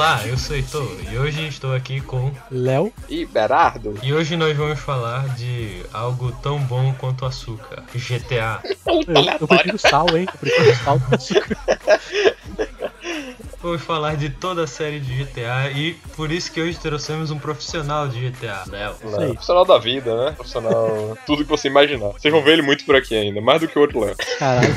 Olá, eu sou Heitor e hoje estou aqui com Léo e Berardo. E hoje nós vamos falar de algo tão bom quanto açúcar, GTA. Eu, eu prefiro sal, hein? Eu prefiro sal que açúcar. Vamos falar de toda a série de GTA e por isso que hoje trouxemos um profissional de GTA, Léo. Léo. Profissional da vida, né? Profissional. tudo que você imaginar. Vocês vão ver ele muito por aqui ainda, mais do que o outro Léo. Caralho.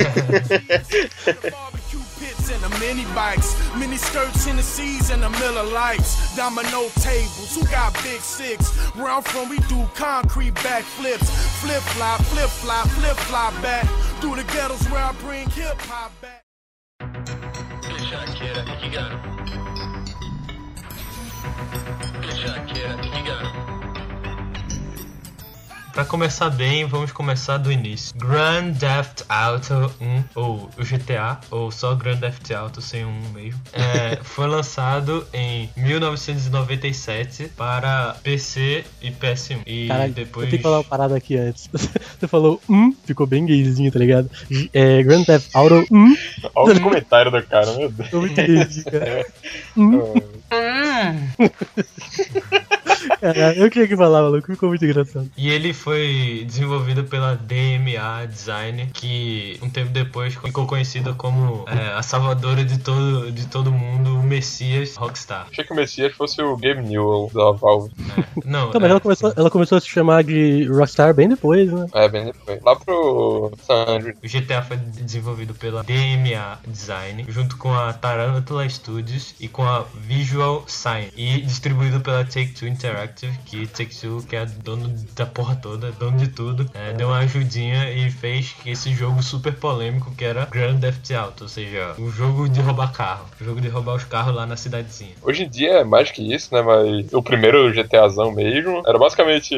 The mini bikes, mini skirts in the seas and the Miller Lights, domino tables. Who got big six? Where I'm from, we do concrete backflips, flip flop, flip flop, flip flop back through the ghettos where I bring hip hop back. Good shot, kid. I think you got him. Good shot, kid. I think you got him. Pra começar bem, vamos começar do início. Grand Theft Auto 1, ou o GTA, ou só Grand Theft Auto sem um mesmo, é, foi lançado em 1997 para PC e PS1. E Caralho, depois. eu tenho que falar uma parada aqui antes. Você falou um, ficou bem gayzinho, tá ligado? É, Grand Theft Auto 1. Olha os comentários do cara, meu Deus. Ficou muito gayzinho, cara. Hum. Caralho, eu queria que falar, maluco, ficou muito engraçado. E ele foi desenvolvido pela DMA Design, que um tempo depois ficou conhecida como é, a salvadora de todo, de todo mundo, o Messias Rockstar. Achei que o Messias fosse o Gabe Newell da Valve. É, não, Então, mas é, ela começou, ela começou a se chamar de Rockstar bem depois, né? É, bem depois. Lá pro San Andreas. o GTA foi desenvolvido pela DMA Design, junto com a Tarantula Studios e com a Visual Sign, e distribuído pela Take-Two Interactive, que Take-Two, que é dono da porra toda, dono de tudo, é, deu uma ajudinha e fez esse jogo super polêmico que era Grand Theft Auto, ou seja, o jogo de roubar carro, o jogo de roubar os carros lá na cidadezinha. Hoje em dia é mais que isso, né? Mas o primeiro GTAzão mesmo era basicamente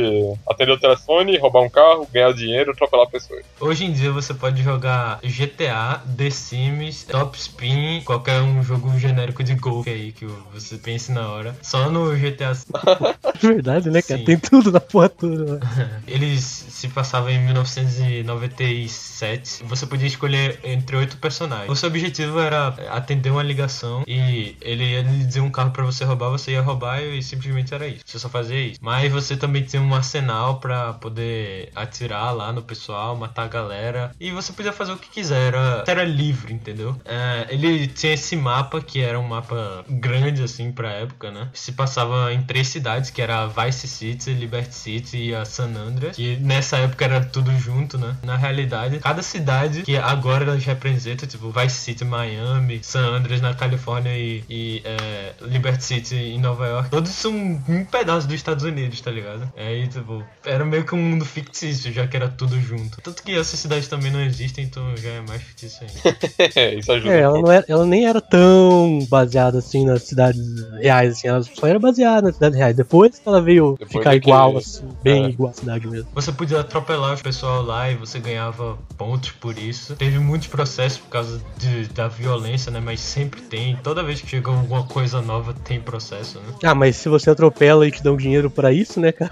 atender o telefone, roubar um carro, ganhar dinheiro, atropelar pessoas. Hoje em dia você pode jogar GTA, The Sims, Top Spin, qualquer um jogo genérico de golfe aí que você pense na hora, só no GTA verdade, né, cara? Sim. Tem tudo na porra toda. né? Eles se passavam em 1997. Você podia escolher entre oito personagens. O seu objetivo era atender uma ligação e ele ia lhe dizer um carro pra você roubar, você ia roubar e simplesmente era isso. Você só fazia isso. Mas você também tinha um arsenal pra poder atirar lá no pessoal, matar a galera. E você podia fazer o que quiser. Era, era livre, entendeu? É, ele tinha esse mapa que era um mapa grande assim pra época, né? Se passava em três cidades, que era Vice City, Liberty City e a San Andreas. Que nessa época era tudo junto, né? Na realidade, cada cidade que agora elas representam, tipo Vice City, Miami, San Andreas na Califórnia e, e, é, Liberty City em Nova York, todos são um pedaço dos Estados Unidos, tá ligado? Aí, tipo, era meio que um mundo fictício, já que era tudo junto. Tanto que essas cidades também não existem, então já é mais fictício ainda. isso ajuda. É, ela, não era, ela nem era tão baseada assim nas cidades reais, assim, ela só era baseada nas cidades reais. Depois que ela veio Depois ficar é que- igual, assim, bem é. igual à cidade mesmo. Você podia atropelar o pessoal lá e você ganhava pontos por isso. Teve muitos processos por causa de- da violência, né? Mas sempre tem. Toda vez que chega alguma coisa nova, tem processo, né? Ah, mas se você atropela e te dão dinheiro pra isso, né, cara?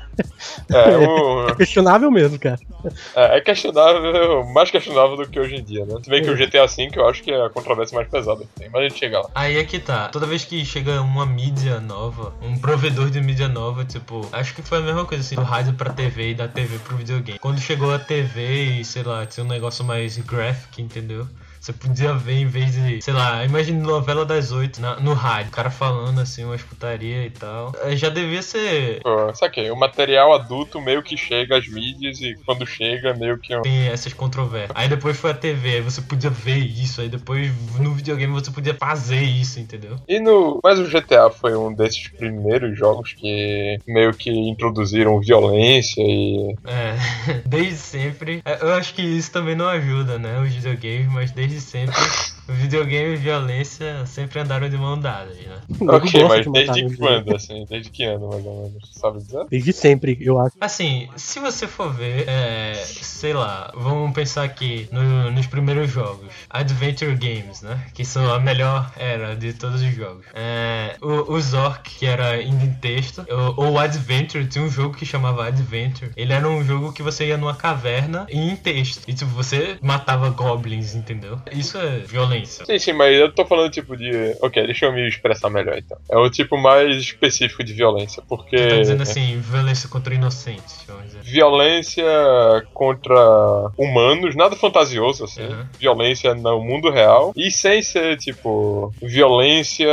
É, o- É questionável mesmo, cara. é, é questionável, mais questionável do que hoje em dia, né? Se bem que o GTA V eu acho que é a controvérsia mais pesada que tem, mas a gente chega lá. Aí é que tá. Toda vez que chega uma mídia nova, um provedor de mídia nova, tipo, acho que foi a mesma coisa assim, do rádio pra TV e da TV pro videogame. Quando chegou a TV e, sei lá, tinha um negócio mais graphic, entendeu? Você podia ver em vez de, sei lá, imagine novela das oito na- no rádio, o cara falando assim, umas putaria e tal. Eh, Já devia ser. Pô, saquei, o material adulto meio que chega às mídias e quando chega meio que um... Tem essas controvérsias. Aí depois foi a TV, aí você podia ver isso. Aí depois no videogame você podia fazer isso, entendeu? E no. Mas o GTA foi um desses primeiros jogos que meio que introduziram violência e. É, desde sempre. É, Eu acho que isso também não ajuda, né? Os videogames, mas desde sempre. Videogame e violência sempre andaram de mão dadas, né? Ok, mas de desde quando, assim? Desde que ano, mais ou menos? Sabe dizer? Desde sempre, eu acho. Assim, se você for ver, é, sei lá, vamos pensar aqui no- nos primeiros jogos, Adventure Games, né? Que são a melhor era de todos os jogos. É, o, o Zork, que era indo em texto, ou o Adventure, tinha um jogo que chamava Adventure. Ele era um jogo que você ia numa caverna e em texto. E tipo, você matava goblins, entendeu? Isso é violência violência. Sim, sim, mas eu tô falando tipo de. Ok, deixa eu me expressar melhor então. É o tipo mais específico de violência, porque. Você tá dizendo assim, violência contra inocentes, vamos dizer. Violência contra humanos, nada fantasioso, assim. Uhum. Violência no mundo real. E sem ser, tipo, violência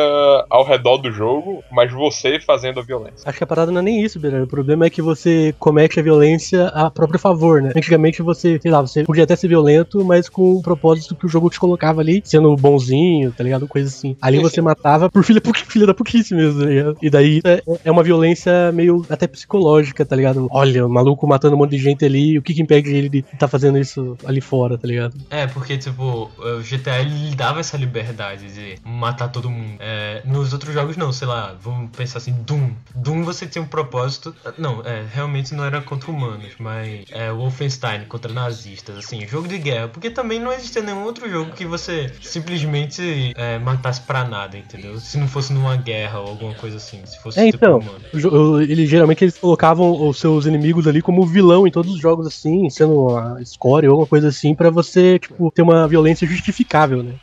ao redor do jogo, mas você fazendo a violência. Acho que a parada não é nem isso, Beira. O problema é que você comete a violência a próprio favor, né? Antigamente você, sei lá, você podia até ser violento, mas com o propósito que o jogo te colocava ali, sendo bonzinho, tá ligado? Coisa assim. Ali você matava por filha, filha da puquice mesmo, tá ligado? E daí é, é uma violência meio até psicológica, tá ligado? Olha, o maluco matando um monte de gente ali, o que que impede ele de estar fazendo isso ali fora, tá ligado? É, porque, tipo, o GTA ele dava essa liberdade de matar todo mundo. É, nos outros jogos, não, sei lá, vamos pensar assim, Doom. Doom você tinha um propósito. Não, é, realmente não era contra humanos, mas é Wolfenstein contra nazistas, assim, jogo de guerra. Porque também não existia nenhum outro jogo que você simplesmente é, matasse pra nada, entendeu? Se não fosse numa guerra ou alguma coisa assim, se fosse É, tipo então, humano. o jo- o- ele, geralmente eles colocavam os seus inimigos ali como vilão em todos os jogos, assim, sendo uma score ou alguma coisa assim, pra você, tipo, ter uma violência justificável, né?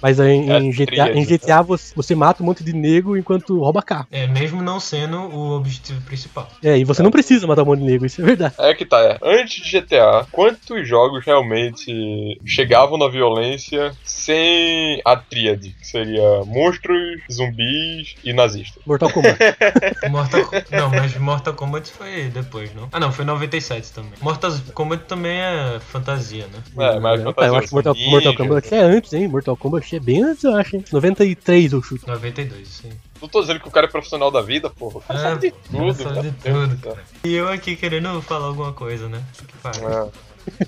Mas aí em, É, em GTA, tríade, em GTA você, você mata um monte de nego enquanto rouba carro. É, mesmo não sendo o objetivo principal. É, e você não precisa matar um monte de nego, isso é verdade. É que tá, é. Antes de GTA, quantos jogos realmente chegavam na violência sem a tríade? Que seria monstros, zumbis e nazistas. Mortal Kombat. Mortal Não, mas Mortal Kombat foi depois, não? Ah, não, foi 97 também. Mortal Kombat também é fantasia, né? É, mas Ah, eu acho que Mortal, Mortal Kombat é antes, hein? Mortal Kombat é bem antes, eu acho, hein? 93 eu chuto. 92, sim. Não tô dizendo que o cara é profissional da vida, porra. O cara É, sabe de pô, tudo, sabe de meu Deus tudo, cara. E eu aqui querendo falar alguma coisa, né? Que pariu. É,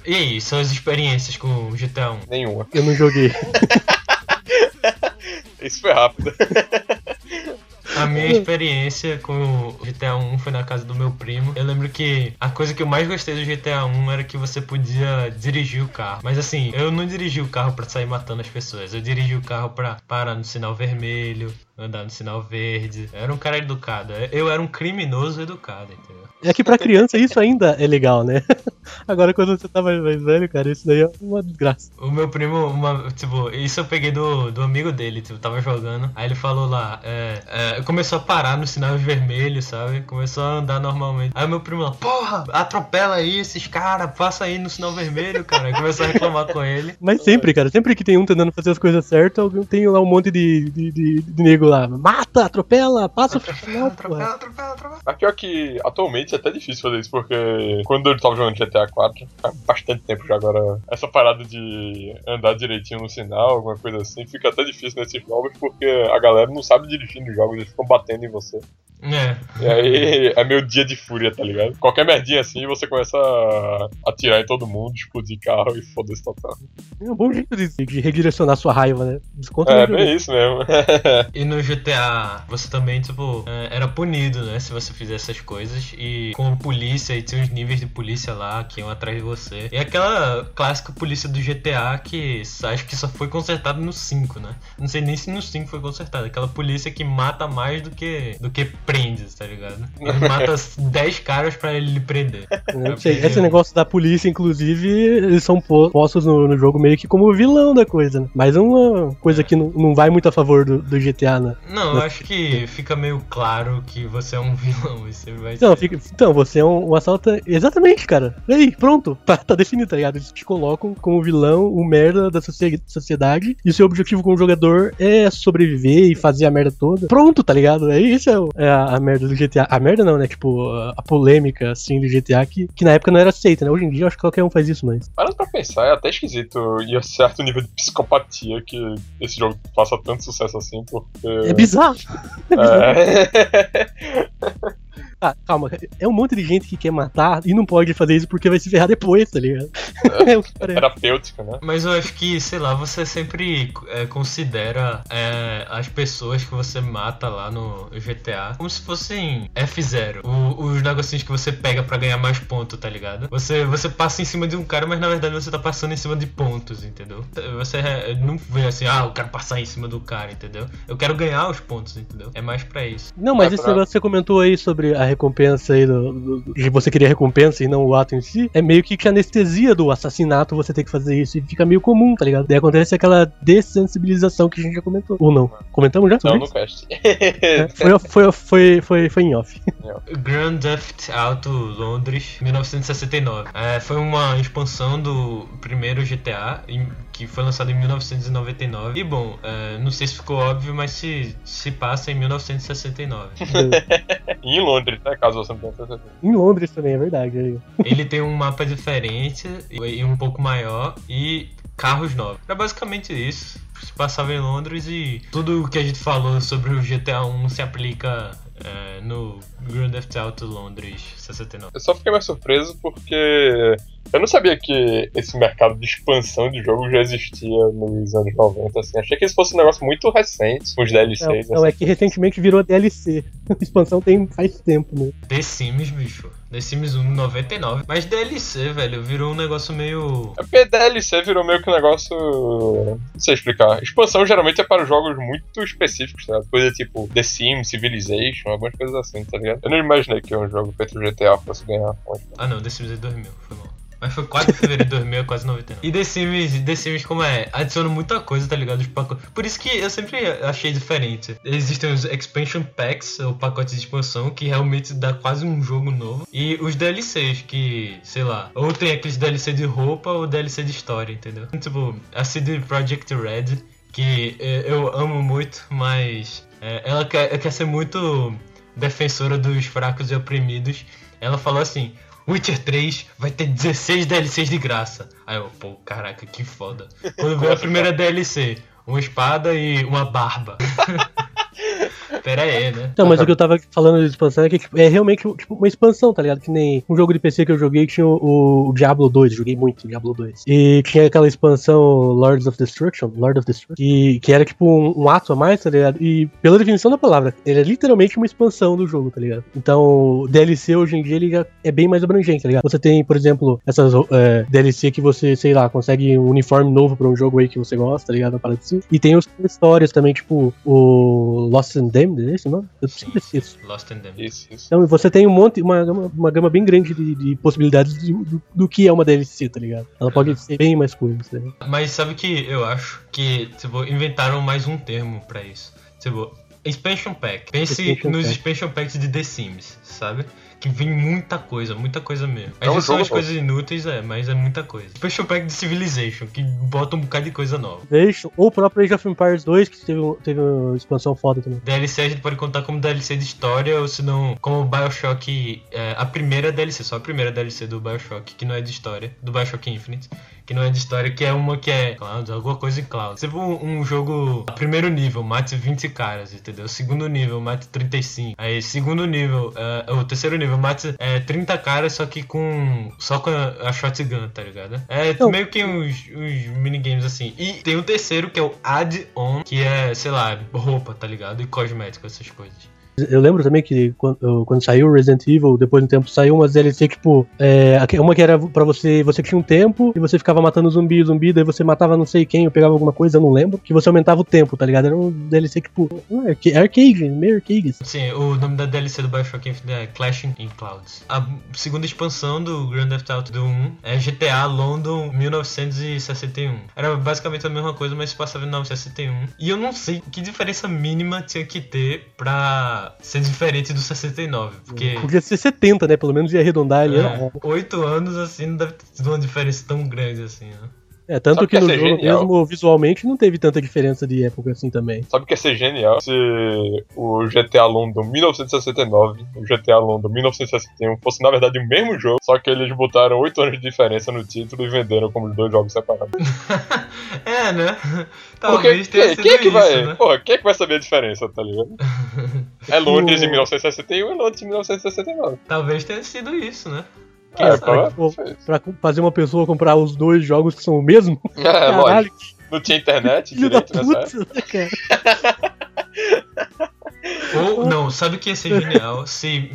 E aí, suas experiências com o GTA 1? nenhuma. Eu não joguei. Isso foi rápido. A minha experiência com o GTA 1 foi na casa do meu primo. Eu lembro que a coisa que eu mais gostei do GTA 1 era que você podia dirigir o carro. Mas assim, eu não dirigi o carro pra sair matando as pessoas. Eu dirigi o carro pra parar no sinal vermelho, andar no sinal verde. Eu era um cara educado. Eu era um criminoso educado, entendeu? É que pra criança isso ainda é legal, né? Agora quando você tá mais, mais velho, cara, isso daí é uma desgraça. O meu primo, uma, tipo, isso eu peguei do, do amigo dele, tipo, tava jogando. Aí ele falou lá, é, é, começou a parar nos sinais vermelhos, sabe? Começou a andar normalmente. Aí o meu primo lá, porra, atropela aí esses caras, passa aí no sinal vermelho, cara. Aí começou a reclamar com ele. Mas sempre, cara, sempre que tem um tentando fazer as coisas certas, tem lá um monte de, de, de, de nego lá. Mata, atropela, passa o final, Atropela, atropela, atropela. Mas pior que atualmente é até difícil fazer isso, porque quando eu tava jogando GTA 4, há bastante tempo já agora, essa parada de andar direitinho no sinal, alguma coisa assim, fica até difícil nesses jogos, porque a galera não sabe dirigir nos jogos, eles ficam batendo em você. É, E aí é meio dia de fúria, tá ligado? Qualquer merdinha assim, você começa a atirar em todo mundo, explodir carro e foda-se total. É um bom jeito de, de redirecionar sua raiva, né? Desconta É, bem isso mesmo. E no GTA, você também, tipo, é, era punido, né? Se você fizesse essas coisas. E com polícia, e tinha os níveis de polícia lá que iam atrás de você. E aquela clássica polícia do GTA que acho que só foi consertada no 5, né? Não sei nem se no 5 foi consertada. Aquela polícia que mata mais do que, do que prende, tá ligado? Ele mata 10 caras pra ele lhe prender. Não sei. Esse negócio da polícia, inclusive, eles são po- postos no, no jogo meio que como vilão da coisa, né? Mas é uma coisa que não, não vai muito a favor do, do GTA, né? Não, eu acho que fica meio claro que você é um vilão. E você vai Então, ser- fica- então você é um, um assaltante. Exatamente, cara. E aí, pronto. Tá, tá definido, tá ligado? Eles te colocam como vilão, o merda da socie- sociedade. E o seu objetivo como jogador é sobreviver e fazer a merda toda. Pronto, tá ligado? É isso é, é a, a merda do GTA. A merda não, né? Tipo, a, a polêmica, assim, do GTA que, que na época não era aceita, né? Hoje em dia eu acho que qualquer um faz isso, mas. Parando pra pensar, é até esquisito e a certo nível de psicopatia que esse jogo faça tanto sucesso assim, porque. É bizarro. É. Ah, calma, é um monte de gente que quer matar e não pode fazer isso porque vai se ferrar depois, tá ligado? É o que parece. terapêutico, né? Mas eu acho que, sei lá, você sempre é, considera é, as pessoas que você mata lá no GTA como se fossem F0. O- os negocinhos que você pega pra ganhar mais pontos, tá ligado? Você, você passa em cima de um cara, mas na verdade você tá passando em cima de pontos, entendeu? Você é, não vê assim, ah, eu quero passar em cima do cara, entendeu? Eu quero ganhar os pontos, entendeu? É mais pra isso. Não, mas É, esse pra- negócio que você comentou aí sobre a recompensa aí do, do, do- que você queria recompensa e não o ato em si, é meio que que a anestesia do assassinato você ter que fazer isso e fica meio comum, tá ligado? Daí acontece aquela dessensibilização que a gente já comentou. Ou não? Comentamos já? Não, no cast. É, foi, foi, foi, foi, foi em off. Grand Theft Auto Londres 1969. É, foi uma expansão do primeiro GTA, em- que foi lançado em 1999. E bom, é, não sei se ficou óbvio, mas se, se passa em 1969. E em Londres, né? Caso você não tenha certeza. em Londres também, é verdade. aí. Ele tem um mapa diferente e um pouco maior e carros novos. Era basicamente isso. Se passava em Londres e tudo o que a gente falou sobre o GTA 1 se aplica é, no Grand Theft Auto Londres 69. Eu só fiquei mais surpreso porque eu não sabia que esse mercado de expansão de jogo já existia nos anos 90, assim. Achei que isso fosse um negócio muito recente, com os Não, DLCs. não, é assim. que recentemente virou DLC. Expansão tem faz tempo, né? The Sims, bicho. The Sims 1 99. Mas DLC, velho, virou um negócio meio. É porque DLC virou meio que um negócio. Não sei explicar. Expansão geralmente é para jogos muito específicos, tá? ligado? Coisa tipo The Sims, Civilization, algumas coisas assim, tá ligado? Eu não imaginei que um jogo feito GTA fosse ganhar. Ah não, The Sims é 2000, foi mal. Mas foi 4 de fevereiro de 2000, é quase 99. E The Sims, The Sims como é? Adiciona muita coisa, tá ligado? Os pacotes. Por isso que eu sempre achei diferente. Existem os expansion packs, ou pacotes de expansão, que realmente dá quase um jogo novo. E os DLCs, que, sei lá, ou tem aqueles DLC de roupa ou DLC de história, entendeu? Tipo, a CD Projekt Red, que eh, eu amo muito, mas eh, ela quer ser muito defensora dos fracos e oprimidos. Ela falou assim: Witcher 3 vai ter 16 DLCs de graça. Aí eu, pô, caraca, que foda. Quando veio a primeira DLC, uma espada e uma barba. Pera aí, né? Então, mas o que eu tava falando de expansão é que tipo, é realmente tipo, uma expansão, tá ligado? Que nem um jogo de PC que eu joguei tinha o, o Diablo 2, joguei muito Diablo 2. E tinha aquela expansão Lords of Destruction, Lord of Destruction, que, que era tipo um, um ato a mais, tá ligado? E pela definição da palavra, ele é literalmente uma expansão do jogo, tá ligado? Então, DLC hoje em dia ele já é bem mais abrangente, tá ligado? Você tem, por exemplo, essas é, DLC que você, sei lá, consegue um uniforme novo pra um jogo aí que você gosta, tá ligado? Parada assim. E tem os histórias também, tipo o Lost and Damned, é esse nome? Eu sempre esqueço. Lost and Damned. Isso, isso. Então você tem um monte, uma, gama- uma gama bem grande de, de possibilidades de- do, do que é uma DLC, tá ligado? Ela pode ser bem mais coisas, né? Mas sabe que eu acho que, tipo, inventaram mais um termo pra isso. Tipo, Expansion Pack. Pense Expansion nos Pack. Expansion Packs de The Sims, sabe? Que vem muita coisa, muita coisa mesmo. Às É um vezes são as coisas inúteis, é, mas é muita coisa. Expansion Pack de Civilization, que bota um bocado de coisa nova. Deixa- Ou o próprio Age of Empires 2, que teve, teve uma expansão foda também. DLC a gente pode contar como DLC de história, ou se não, como Bioshock, é, a primeira DLC, só a primeira DLC do Bioshock, que não é de história, do Bioshock Infinite, que não é de história, que é uma que é Clouds, alguma coisa em Clouds. Tipo um, um jogo, a primeiro nível, mate 20 caras, entendeu? Segundo nível, mate 35. Aí, segundo nível, é, o terceiro nível, mate é, 30 caras, só que com, só com a, a shotgun, tá ligado? É Não. meio que uns, uns minigames assim. E tem o terceiro, que é o Add-on, que é, sei lá, roupa, tá ligado? E cosmético, essas coisas. Eu lembro também que quando, quando saiu Resident Evil, depois de um tempo saiu umas DLC, tipo, é, uma que era pra você, você tinha um tempo e você ficava matando zumbi, zumbi, daí você matava não sei quem, ou pegava alguma coisa, eu não lembro, que você aumentava o tempo, tá ligado? Era um DLC, tipo, arca- arcade, meio arcade. Sim, o nome da DLC do Bioshock Infinite é Clashing in Clouds. A segunda expansão do Grand Theft Auto do 1 é GTA London 1961. Era basicamente a mesma coisa, mas se passava em 1961. E eu não sei que diferença mínima tinha que ter pra ser diferente do 69. Porque Podia ser 70, né? Pelo menos ia arredondar ali. é, oito anos assim não deve ter sido uma diferença tão grande assim, né? É, tanto Sabe que que no ia ser jogo genial? mesmo, visualmente, não teve tanta diferença de época assim também. Sabe o que ia ser genial? Se o GTA London 1969 e o GTA London 1961 fosse, na verdade, o mesmo jogo, só que eles botaram 8 anos de diferença no título e venderam como dois jogos separados. é, né? Porque Talvez tenha quem, sido quem é que isso, vai. né? Porra, quem é que vai saber a diferença, tá ligado? É Londres em 1961 e Londres em 1969. Talvez tenha sido isso, né? Quem É, Pô, Pra co- fazer uma pessoa comprar os dois jogos que são o mesmo? é, Caralho, lógico. Não tinha internet filho da direito nessa época. puta, né. Ou, não, sabe o que ia ser genial se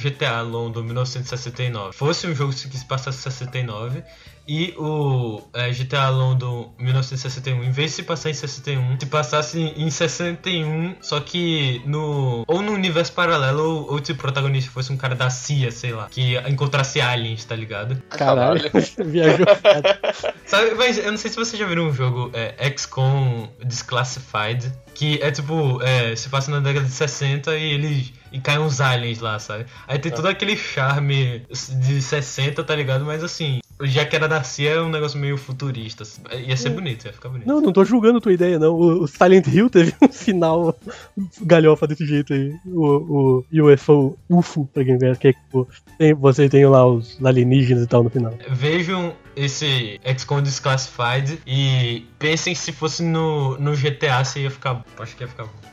GTA London 1969 fosse um jogo que se passasse em 69 e o é, GTA London 1961, em vez de se passar em 61, se passasse em 61, só que no. Ou no universo paralelo, ou, ou se o protagonista fosse um cara da CIA, sei lá, que encontrasse aliens, tá ligado? Caralho, viajou. Sabe, mas eu não sei se vocês já viram um jogo é, XCOM Disclassified, que é tipo, é, se passa na década de 60 e eles. E caem uns aliens lá, sabe? Aí tem todo aquele charme de 60, tá ligado? Mas assim, já que era da CIA, é um negócio meio futurista. assim. Ia ser bonito, ia ficar bonito. Não, não tô julgando tua ideia, não. O, Silent Hill teve um final galhofa desse jeito aí. O, o UFO, UFO, pra quem conhece, que é tipo, tem, você tem lá os alienígenas e tal no final. Vejam esse XCOM Disclassified e pensem se fosse no, no GTA se ia ficar. Acho que ia ficar bom.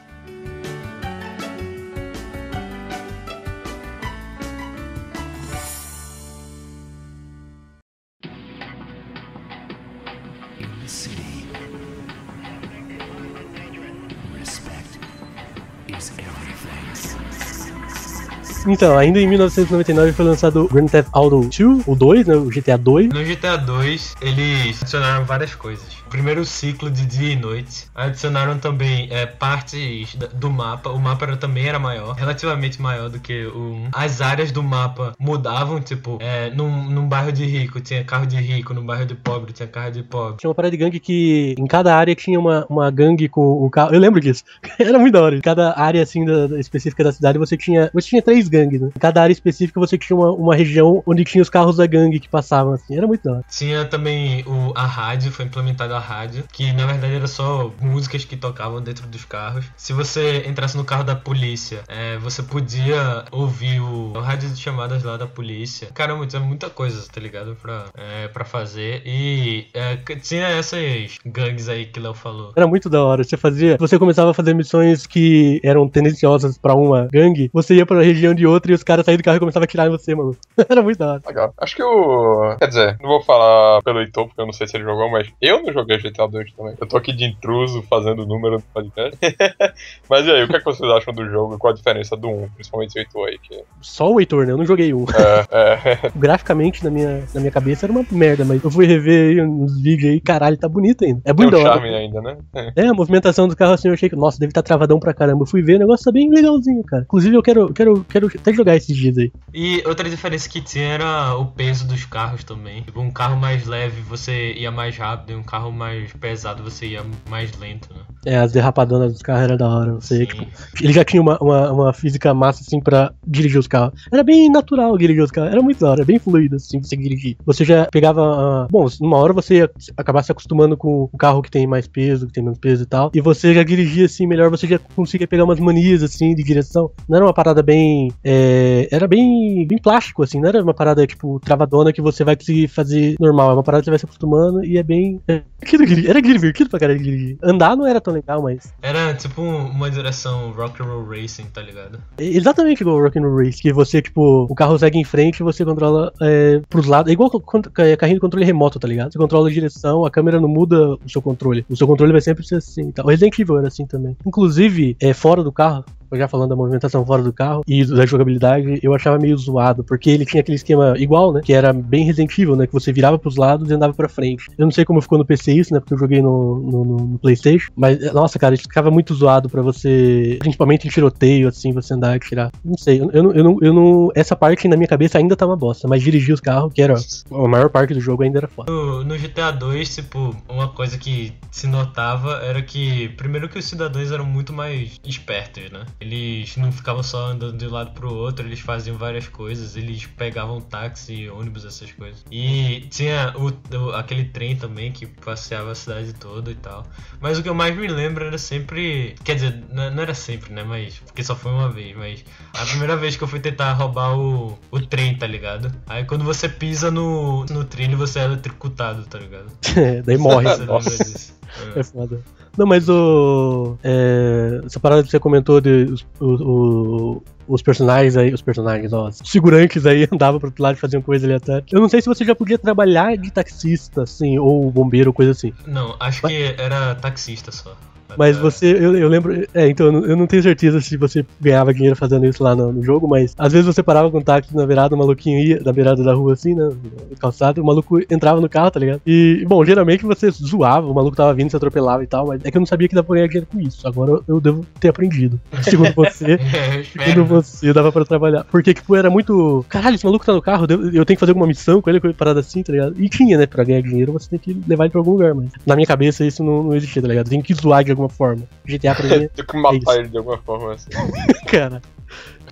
Então, ainda em 1999 foi lançado Grand Theft Auto 2, o 2, né, o GTA 2. No GTA 2, eles adicionaram várias coisas. Primeiro ciclo de dia e noite. Adicionaram também é, partes do mapa. O mapa era, também era maior, relativamente maior do que o 1. As áreas do mapa mudavam, tipo, é, num, num bairro de rico tinha carro de rico, num bairro de pobre tinha carro de pobre. Tinha uma parada de gangue que em cada área tinha uma, uma gangue com um carro. Eu lembro disso. Era muito da hora. Em cada área assim da, da- específica da cidade você tinha. Você tinha três gangues, né? Em cada área específica você tinha uma, uma região onde tinha os carros da gangue que passavam assim. Era muito da hora. Tinha também o, a rádio, foi implementada a rádio, que na verdade era só músicas que tocavam dentro dos carros. Se você entrasse no carro da polícia, é, você podia ouvir o, o rádio de chamadas lá da polícia. Caramba, tinha muita coisa, tá ligado? Pra, é, pra fazer. E é, tinha essas gangues aí que o Léo falou. Era muito da hora. Você fazia. Você começava a fazer missões que eram tendenciosas pra uma gangue. Você ia pra região de outra e os caras saíam do carro e começavam a atirar em você, mano. Era muito da hora. Legal. Acho que o. Quer dizer, não vou falar pelo Heitor, porque eu não sei se ele jogou, mas eu não joguei GTA 2 também. Eu tô aqui de intruso fazendo número do podcast. mas e aí, o que, é que vocês acham do jogo? Qual a diferença do 1, principalmente o Heitor aí? Que... Só o Heitor, né? Eu não joguei um. É, é, Graficamente, na minha, na minha cabeça, era uma merda, mas eu fui rever aí uns vídeos aí, caralho, tá bonito ainda. É tem muito um charme ainda, né? É, a movimentação do carro assim, eu achei que, nossa, deve estar travadão pra caramba. Eu fui ver, o negócio tá bem legalzinho, cara. Inclusive, eu quero, quero, quero até jogar esses dias aí. E outra diferença que tinha era o peso dos carros também. Tipo, um carro mais leve você ia mais rápido, e um carro mais pesado você ia mais lento, né? É, as derrapadonas dos carros era da hora. Você, Sim. tipo, ele já tinha uma, uma, uma física massa, assim, pra dirigir os carros. Era bem natural dirigir os carros. Era muito da hora, bem fluido, assim, você dirigir. Você já pegava. ah, Bom, numa hora você ia acabar se acostumando com o carro que tem mais peso, que tem menos peso e tal. E você já dirigia, assim, melhor. Você já conseguia pegar umas manias, assim, de direção. Não era uma parada bem. é, era bem, bem plástico, assim. Não era uma parada, tipo, travadona que você vai conseguir fazer normal. É uma parada que você vai se acostumando e é bem. Que- era divertido pra caralho. Andar não era tão legal, mas. Era tipo um- uma direção rock and roll racing, tá ligado? É exatamente igual o Rock'n'Roll Race, que você, tipo, o carro segue em frente e você controla é, pros lados. É igual é, carrinho de controle remoto, tá ligado? Você controla a direção, a câmera não muda o seu controle. O seu controle vai sempre ser assim. Tá? O Resident Evil era assim também. Inclusive, é, fora do carro, já falando da movimentação fora do carro e da jogabilidade, eu achava meio zoado, porque ele tinha aquele esquema igual, né? Que era bem Resident Evil, né? Que você virava pros lados e andava pra frente. Eu não sei como ficou no PC isso, né? Porque eu joguei no, no, no- PlayStation. Mas, nossa, cara, isso ficava muito zoado pra você. Principalmente em tiroteio, assim, você andar e tirar. Não sei, eu, eu, eu, eu não. Essa parte na minha cabeça ainda tá uma bosta, mas dirigir os carros, que era a maior parte do jogo, ainda era foda. No, no GTA 2, tipo, uma coisa que se notava era que, primeiro que os cidadãos eram muito mais espertos, né? Eles não ficavam só andando de um lado pro outro, eles faziam várias coisas, eles pegavam táxi, ônibus, essas coisas. E tinha o, o- aquele trem também que passeava a cidade toda e tal. Mas o que eu mais me lembro era sempre. Quer dizer, não, não era sempre, né? Mas. Porque só foi uma vez, mas. A primeira vez que eu fui tentar roubar o, o trem, tá ligado? Aí quando você pisa no, no trilho, você é eletrocutado, tá ligado? Daí morre. Nossa. É. É foda. Não, mas o. é, essa parada que você comentou de os, o- o- os personagens aí, os personagens, ó, os figurantes aí andavam pro outro lado e faziam coisa aleatória. Eu não sei se você já podia trabalhar de taxista, assim, ou bombeiro, coisa assim. Não, acho que era taxista só. Mas É. você, eu, eu lembro. É, então eu não, tenho certeza se você ganhava dinheiro fazendo isso lá no, no jogo, mas às vezes você parava com o táxi na beirada, o maluquinho ia na beirada da rua assim, né? Calçado, o maluco entrava no carro, tá ligado? E, bom, geralmente você zoava, o maluco tava vindo, se atropelava e tal, mas é que eu não sabia que dava pra ganhar dinheiro com isso. Agora eu, devo ter aprendido. Segundo você. É, Segundo você, dava pra trabalhar. Porque, tipo, era muito. Caralho, esse maluco tá no carro, eu tenho que fazer alguma missão com ele, coisa parada assim, tá ligado? E tinha, né? Pra ganhar dinheiro você tem que levar ele pra algum lugar, mas na minha cabeça isso não, não existia, tá ligado? Tem que zoar de alguma forma. GTA pra mim, Tem que matar isso. ele de alguma forma assim. cara.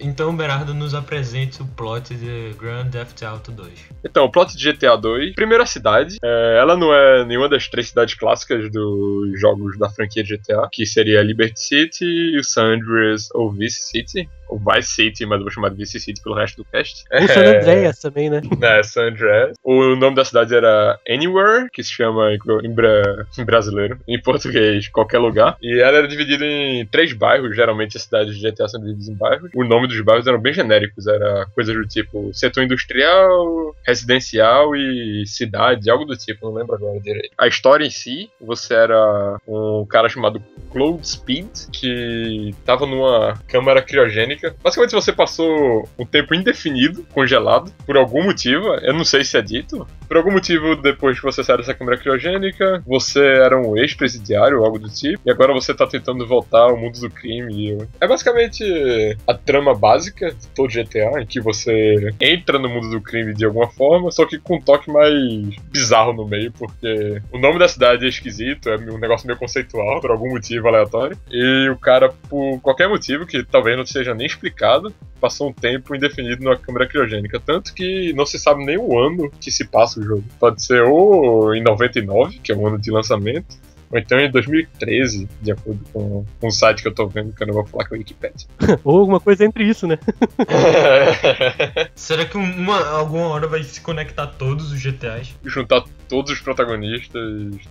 Então, Berardo nos apresenta o plot de Grand Theft Auto 2. Então, o plot de GTA 2. Primeira cidade. é, ela não é nenhuma das três cidades clássicas dos jogos da franquia GTA, que seria Liberty City, o San Andreas ou Vice City. Ou Vice City, mas eu vou chamar de Vice City pelo resto do cast. O San É, Andreas também, né? É, San Andreas. O nome da cidade era Anywhere, que se chama em, em bra- em brasileiro, em português, qualquer lugar. E ela era dividida em três bairros, geralmente as cidades de GTA são divididas em bairros. O nome dos bairros eram bem genéricos, era coisas do tipo setor industrial, residencial e cidade, algo do tipo, não lembro agora direito. A história em si, você era um cara chamado Cloud Speed, que tava numa câmara criogênica. Basicamente você passou um tempo indefinido, congelado, por algum motivo, eu não sei se é dito. Por algum motivo, depois que você saiu dessa câmara criogênica, você era um ex-presidiário algo do tipo, e agora você tá tentando voltar ao mundo do crime. É basicamente a trama básica de todo GTA, em que você entra no mundo do crime de alguma forma, só que com um toque mais bizarro no meio, porque o nome da cidade é esquisito, é um negócio meio conceitual, por algum motivo aleatório, e o cara, por qualquer motivo, que talvez não seja nem explicado, passou um tempo indefinido numa câmera criogênica. Tanto que não se sabe nem o ano que se passa o jogo. Pode ser ou em 99, que é o ano de lançamento, ou então em 2013, de acordo com, com o site que eu tô vendo, que eu não vou falar com a Wikipedia. Ou alguma coisa entre isso, né? Será que uma, alguma hora vai se conectar todos os GTAs? Juntar todos os protagonistas,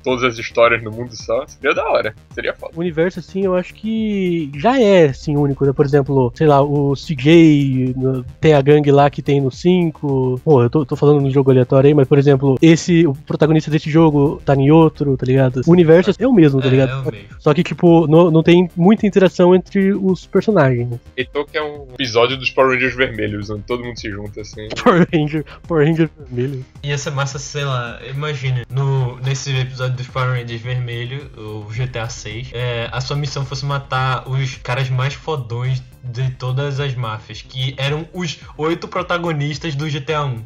todas as histórias no mundo só, seria da hora. Seria foda. O universo, assim, eu acho que já é, assim, único, né? Por exemplo, sei lá, o CJ, tem a gangue lá que tem no 5. Pô, eu tô, tô falando no jogo aleatório aí, mas, por exemplo, esse, o protagonista desse jogo tá em outro, tá ligado? O universo é o mesmo, tá É, ligado? é o mesmo. Só que, tipo, não, não tem muita interação entre os personagens. né? Então que é um episódio dos Power Rangers vermelhos, onde todo mundo se junta assim. Power Ranger, Power Ranger vermelho. Ia ser massa, sei lá, imagina, no, nesse episódio dos Power Rangers Vermelho, o GTA 6, é, a sua missão fosse matar os caras mais fodões de todas as máfias, que eram os oito protagonistas do GTA 1.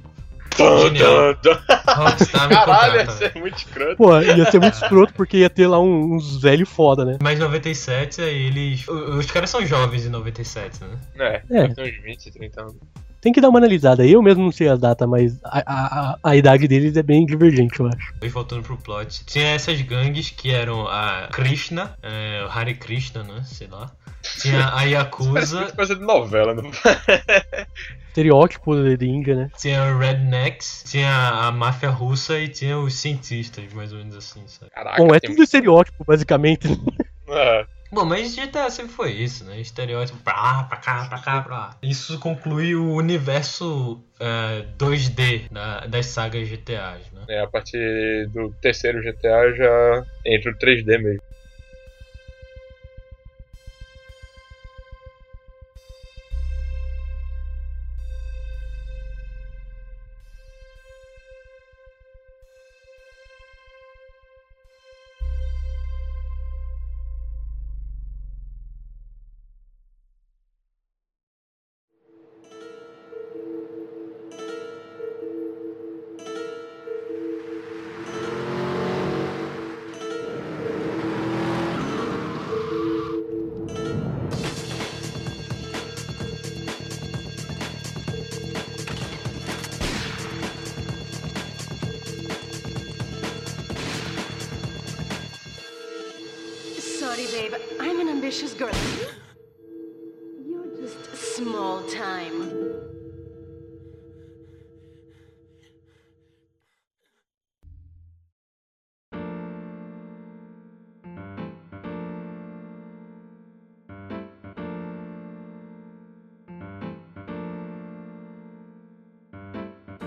Genial. Rockstar me Caralho, ia ser muito escroto. Pô, ia ser muito escroto porque ia ter lá uns velho foda, né? Mas 97, aí eles. Os caras são jovens em 97, né? É, É. uns 20, 30 anos. Tem que dar uma analisada. Eu mesmo não sei a data, mas a, a, a- idade deles é bem divergente, eu acho. Depois voltando pro plot. Tinha essas gangues que eram a Krishna, é, o Hare Krishna, né? Sei lá. Tinha a Yakuza, coisa de novela, não Estereótipo Índia, né? tinha o Rednecks, tinha a máfia russa e tinha os cientistas, mais ou menos assim, sabe? Caraca, Bom, é tem tudo estereótipo, basicamente. É. Bom, mas GTA sempre foi isso, né? Estereótipo pra lá, pra cá, pra cá, pra lá. Isso conclui o universo é, 2D da- das sagas GTAs, né? É, a partir do terceiro GTA já entra o 3D mesmo.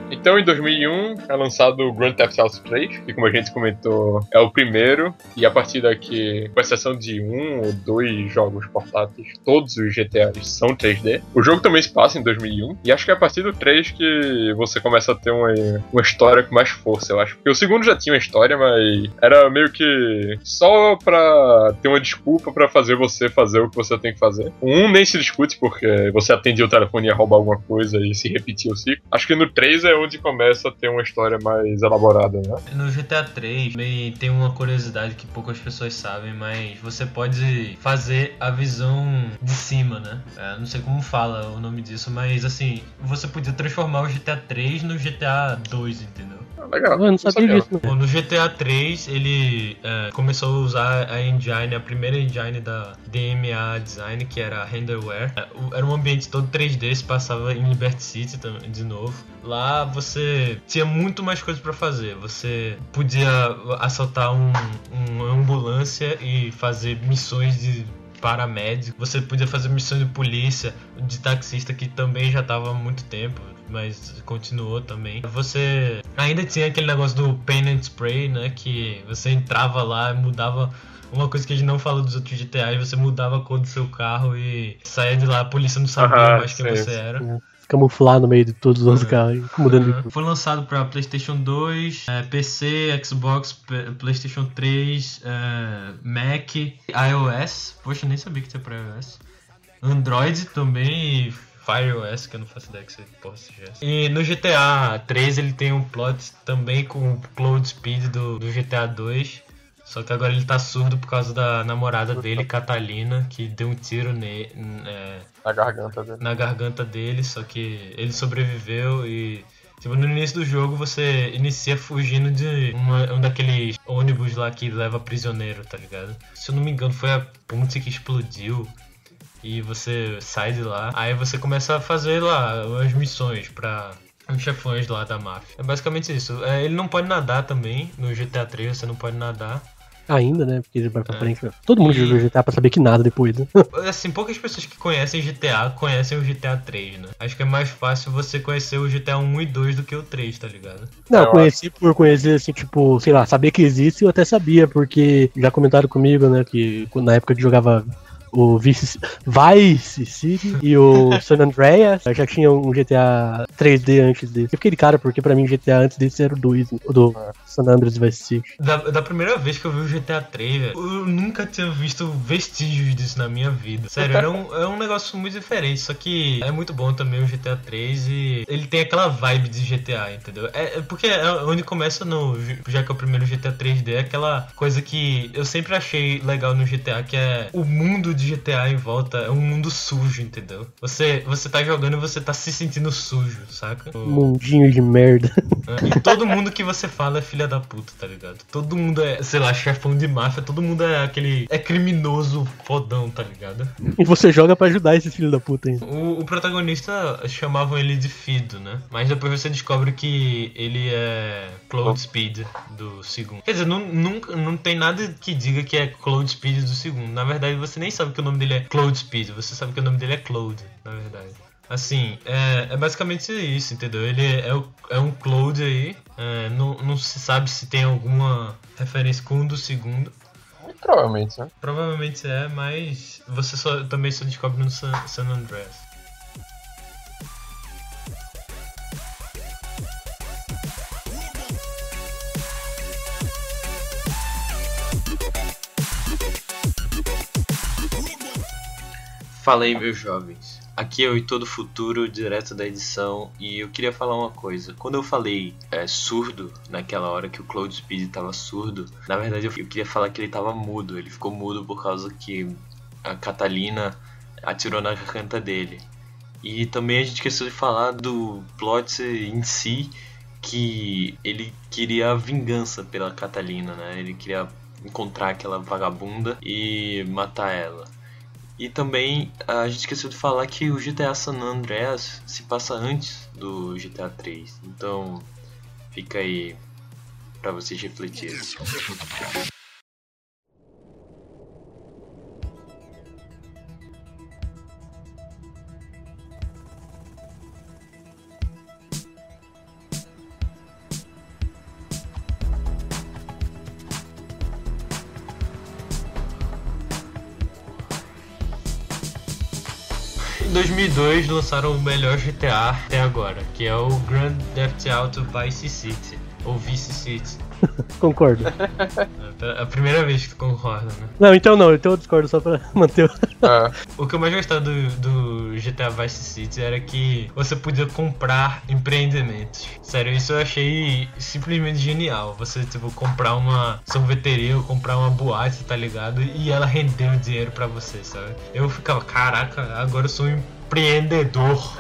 Então, em 2001, é lançado o Grand Theft Auto 3, que, como a gente comentou, é o primeiro. E a partir daqui, com exceção de um ou dois jogos portáteis, todos os GTAs são 3D. O jogo também se passa em 2001. E acho que é a partir do 3 que você começa a ter uma, uma história com mais força, eu acho. Porque o segundo já tinha uma história, mas era meio que só pra ter uma desculpa pra fazer você fazer o que você tem que fazer. 1 nem se discute, porque você atendia o telefone e ia roubar alguma coisa e se repetia o ciclo. Acho que no 3 é onde começa a ter uma história mais elaborada, né? No GTA 3 também tem uma curiosidade que poucas pessoas sabem, mas você pode fazer a visão de cima, né? É, não sei como fala o nome disso, mas assim, você podia transformar o GTA 3 no GTA 2, entendeu? Ah, legal. Eu não sabia disso. Bom, no GTA 3 ele é, começou a usar a engine, a primeira engine da DMA Design, que era a Renderware. É, Era um ambiente todo 3D, se passava em Liberty City de novo. Lá você tinha muito mais coisas pra fazer. Você podia assaltar um, uma ambulância e fazer missões de paramédico. Você podia fazer missões de polícia, de taxista que também já tava há muito tempo, mas continuou também. Você ainda tinha aquele negócio do paint and spray, né, que você entrava lá e mudava uma coisa que a gente não fala dos outros GTA, e você mudava a cor do seu carro e saía de lá, a polícia não sabia Aham, mais quem sim, você era. Camuflar no meio de todos os outros carros, mudando de Uhum. Foi lançado para PlayStation 2, eh, PC, Xbox, P- PlayStation 3, eh, Mac, iOS. Poxa, nem sabia que tinha para iOS. Android também e Fire OS, que eu não faço ideia que você essa. E no GTA 3 ele tem um plot também com o Cloud Speed do, do GTA 2. Só que agora ele tá surdo por causa da namorada dele, Catalina, que deu um tiro ne, é, Na garganta dele. na garganta dele, só que ele sobreviveu e. Tipo, no início do jogo você inicia fugindo de uma- um daqueles ônibus lá que leva prisioneiro, tá ligado? Se eu não me engano, foi a ponte que explodiu e você sai de lá. Aí você começa a fazer lá as missões pra os chefões lá da máfia. É basicamente isso. É, ele não pode nadar também. No GTA 3 você não pode nadar. Ainda, né? Porque ele vai É. pra frente. Todo mundo E- jogou GTA pra saber que nada depois, né? Assim, poucas pessoas que conhecem GTA conhecem o GTA 3, né? Acho que é mais fácil você conhecer o GTA 1 e 2 do que o 3, tá ligado? Não, Eu eu conheci por conhecer, assim, tipo, sei lá, saber que existe eu até sabia, porque já comentaram comigo, né, que na época que jogava o Vice, Vice City e o San Andreas, já tinha um GTA 3D antes desse. Eu fiquei de cara, porque pra mim GTA antes desse era o 2, o do San Andreas Vice City. Da, da primeira vez que eu vi o GTA 3, velho, eu nunca tinha visto vestígios disso na minha vida. Sério, era um, é um negócio muito diferente. Só que é muito bom também o GTA 3 e ele tem aquela vibe de GTA, entendeu? É, é porque é onde começa no. Já que é o primeiro GTA 3D, é aquela coisa que eu sempre achei legal no GTA, que é o mundo de GTA em volta é um mundo sujo, entendeu? Você, você tá jogando e você tá se sentindo sujo, saca? Mundinho de merda. E todo mundo que você fala é filha da puta, tá ligado? Todo mundo é, sei lá, chefão de máfia, todo mundo é aquele. É criminoso fodão, tá ligado? E você joga pra ajudar esses filhos da puta ainda. O, o protagonista chamavam ele de Fido, né? Mas depois você descobre que ele é Cloud Speed do segundo. Quer dizer, não, nunca, não tem nada que diga que é Cloud Speed do segundo. Na verdade, você nem sabe que o nome dele é Cloud Speed, você sabe que o nome dele é Cloud, na verdade. Assim, é, é basicamente isso, entendeu? Ele é, é um Cloud aí, é, não, não se sabe se tem alguma referência com o do segundo. Provavelmente, né? Provavelmente é, mas você só, também só descobre no San, San Andreas. Fala aí, meus jovens. Aqui é o Ito do Futuro, direto da edição, e eu queria falar uma coisa. Quando eu falei é, surdo, naquela hora que o Cloud Speed tava surdo, na verdade eu, queria falar que ele tava mudo. Ele ficou mudo por causa que a Catalina atirou na garganta dele. E também a gente esqueceu de falar do plot em si, que ele queria vingança pela Catalina, né? Ele queria encontrar aquela vagabunda e matar ela. E também a gente esqueceu de falar que o GTA San Andreas se passa antes do GTA 3. Então fica aí pra vocês refletirem. 2002 lançaram o melhor GTA até agora, que é o Grand Theft Auto Vice City, ou Vice City. Concordo. É a primeira vez que tu concorda, né? Não, então não, então eu discordo só pra manter o. É. O que eu mais gostava do, do GTA Vice City era que você podia comprar empreendimentos. Sério, isso eu achei simplesmente genial. Você, tipo, comprar uma sorveteria ou comprar uma boate, tá ligado? E ela rendeu dinheiro pra você, sabe? Eu ficava, caraca, agora eu sou um empreendedor.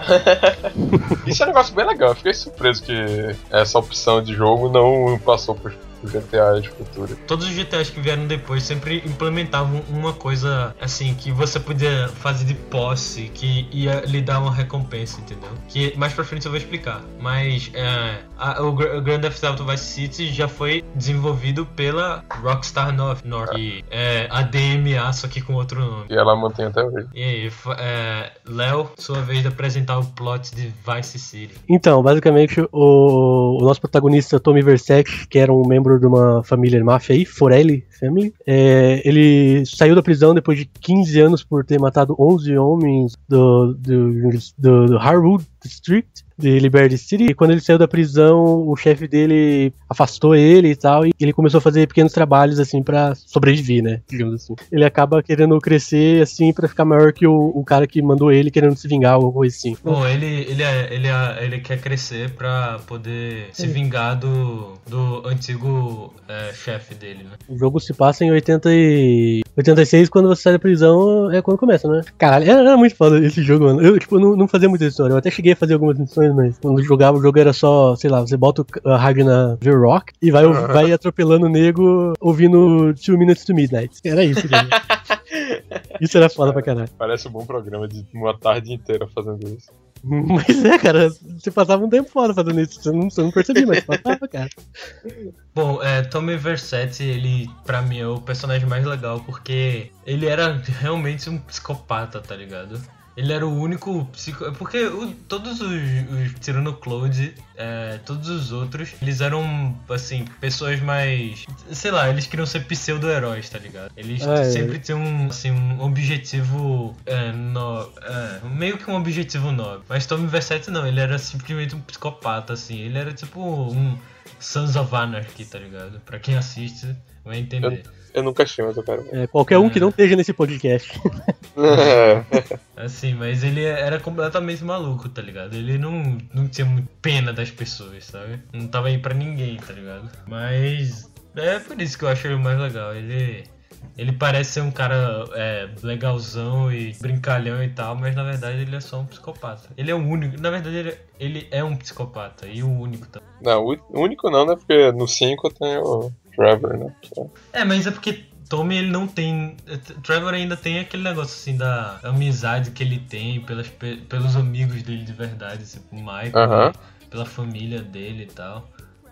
Isso é um negócio bem legal. Eu fiquei surpreso que essa opção de jogo não passou pro, GTA de futuro. Todos os GTAs que vieram depois sempre implementavam uma coisa assim que você podia fazer de posse, que ia lhe dar uma recompensa, entendeu? Que mais pra frente eu vou explicar. Mas é, a- o, o Grand Theft Auto Vice City já foi desenvolvido pela Rockstar North, North que é a DMA, só que com outro nome. E ela mantém até hoje. E aí, é, Léo, sua vez de apresentar o plot de Vice City. Então, basicamente, o, o nosso protagonista, Tommy Versetti, que era um membro de uma família máfia aí, Forelli Family, é, ele saiu da prisão depois de 15 anos por ter matado 11 homens do, do, do, do Harwood District de Liberty City. E quando ele saiu da prisão, o chefe dele afastou ele e tal, e ele começou a fazer pequenos trabalhos, assim, pra sobreviver, né? Digamos assim. Ele acaba querendo crescer, assim, pra ficar maior que o, o cara que mandou ele, querendo se vingar, ou coisa assim. Bom, ele, ele, é, ele, é, ele quer crescer pra poder se vingar do, do antigo é, chefe dele, né? O jogo se passa em 80 e... 86, quando você sai da prisão, é quando começa, né? Caralho, era, muito foda esse jogo, mano. Eu, tipo, não, não fazia muita história. Eu até cheguei fazer algumas missões, mas quando jogava, o jogo era só, sei lá, você bota o- a rádio na V-Rock e vai, vai atropelando o nego ouvindo Two Minutes to Midnight. Era isso, cara. Isso era foda pra caralho. Parece um bom programa de uma tarde inteira fazendo isso. Mas é, cara, você passava um tempo fora fazendo isso. Você não, você não percebia, mas passava, cara. Bom, é, Tommy Versetti, ele, pra mim, é o personagem mais legal porque ele era realmente um psicopata, tá ligado? Ele era o único psico... Porque o- todos os, os tirando o Claude, é, todos os outros, eles eram, assim, pessoas mais... Sei lá, eles queriam ser pseudo-heróis, tá ligado? Eles É, é. sempre tinham, um, assim, um objetivo é, no, é, meio que um objetivo nobre. Mas Tommy Versetti não, ele era simplesmente um psicopata, assim. Ele era tipo um Sons of Anarchy, tá ligado? Pra quem assiste, vai entender. Eu nunca achei, mas eu quero ver. É, qualquer um que não esteja nesse podcast. É. Assim, mas ele era completamente maluco, tá ligado? Ele não, não tinha muito pena das pessoas, sabe? Não tava aí pra ninguém, tá ligado? Mas é por isso que eu acho ele mais legal. Ele. Ele parece ser um cara é, legalzão e brincalhão e tal, mas na verdade ele é só um psicopata. Ele é o único, na verdade ele, ele é um psicopata e o único também. Não, o o único não, né? Porque no 5 tem o Trevor, né? é- mas é porque Tommy ele não tem. Trevor ainda tem aquele negócio assim da amizade que ele tem pelas, pe- pelos amigos dele de verdade, tipo o Michael, Aham. pela família dele e tal.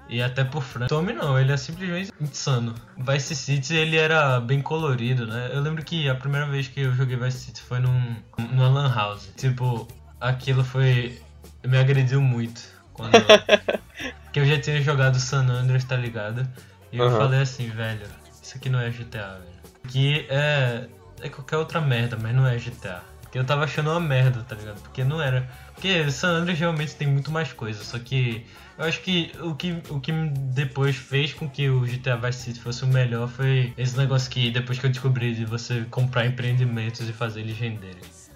E até por Frank. Tommy não, ele é simplesmente insano. Vice City ele era bem colorido, né? Eu lembro que a primeira vez que eu joguei Vice City foi num, numa Lan House. Tipo, aquilo foi. me agrediu muito. Quando. que eu já tinha jogado San Andreas, tá ligado? E eu Aham. falei assim, velho, isso aqui não é GTA, velho. Que é. É qualquer outra merda, mas não é GTA. Porque eu tava achando uma merda, tá ligado? Porque não era. Porque San Andreas realmente tem muito mais coisa, só que. Eu acho que o que, o que depois fez com que o GTA Vice City fosse o melhor foi esse negócio que depois que eu descobri de você comprar empreendimentos e fazer eles renderem.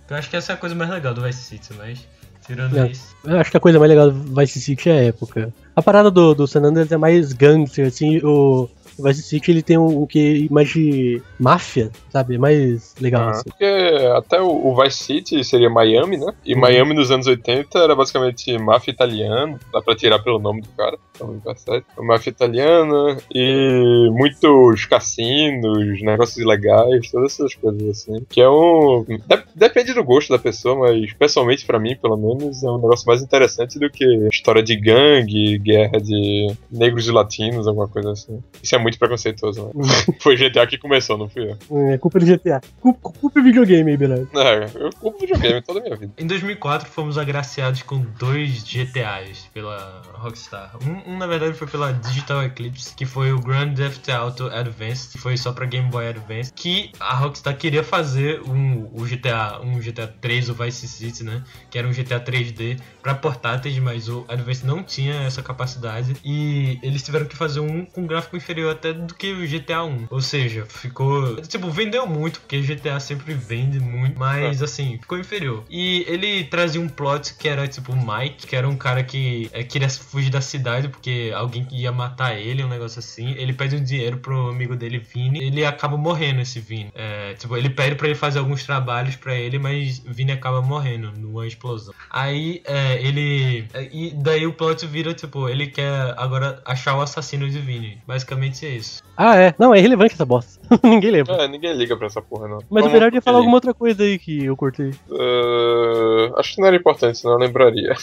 Eu acho que essa é a coisa mais legal do Vice City, mas tirando É. isso. Eu acho que a coisa mais legal do Vice City é a época. A parada do, do San Andreas é mais gangster, assim, o o Vice City ele tem um, um que mais de máfia, sabe? É mais legal, Ah, assim. Porque até o, o Vice City seria Miami, né? E Miami nos anos 80 era basicamente máfia italiana, dá pra tirar pelo nome do cara, então tá. Máfia italiana e muitos cassinos, negócios ilegais, todas essas coisas assim. Que é um. de- depende do gosto da pessoa, mas pessoalmente pra mim, pelo menos, é um negócio mais interessante do que história de gangue, guerra de negros e latinos, alguma coisa assim. Isso é muito preconceituoso, né? Foi GTA que começou, não fui eu. É culpa do GTA. Culpa, culpa do videogame aí, beleza. É, eu culpo videogame toda a minha vida. Em 2004 fomos agraciados com dois GTAs pela Rockstar. Um, Um, na verdade, foi pela Digital Eclipse, que foi o Grand Theft Auto Advance, que foi só pra Game Boy Advance, que a Rockstar queria fazer um, o GTA, um GTA 3, o Vice City, né? Que era um GTA 3D pra portáteis, mas o Advance não tinha essa capacidade e eles tiveram que fazer um com gráfico inferior até do que o GTA 1. Ou seja, ficou. Tipo, vendeu muito, porque GTA sempre vende muito, mas assim, ficou inferior. E ele trazia um plot que era tipo o Mike, que era um cara que é, queria fugir da cidade porque alguém ia matar ele, um negócio assim. Ele pede um dinheiro pro amigo dele, Vini. Ele acaba morrendo, esse Vini. É, tipo, ele pede pra ele fazer alguns trabalhos pra ele, mas Vini acaba morrendo numa explosão. Aí é, ele. é, E daí o plot vira, tipo, ele quer agora achar o assassino de Vini. Basicamente é isso. Ah, é. Não, é irrelevante essa bosta. Ninguém lembra. É, ninguém liga pra essa porra, não. Mas o Berardo ia falar alguma outra coisa aí que eu cortei. Uh, acho que não era importante, senão eu lembraria.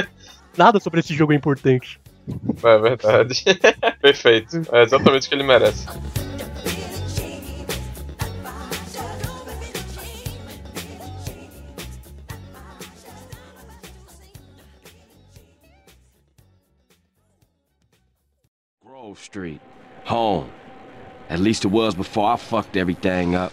Nada sobre esse jogo é importante. É verdade. Perfeito. É exatamente o que ele merece. Grove Street. Home. At least it was before I fucked everything up.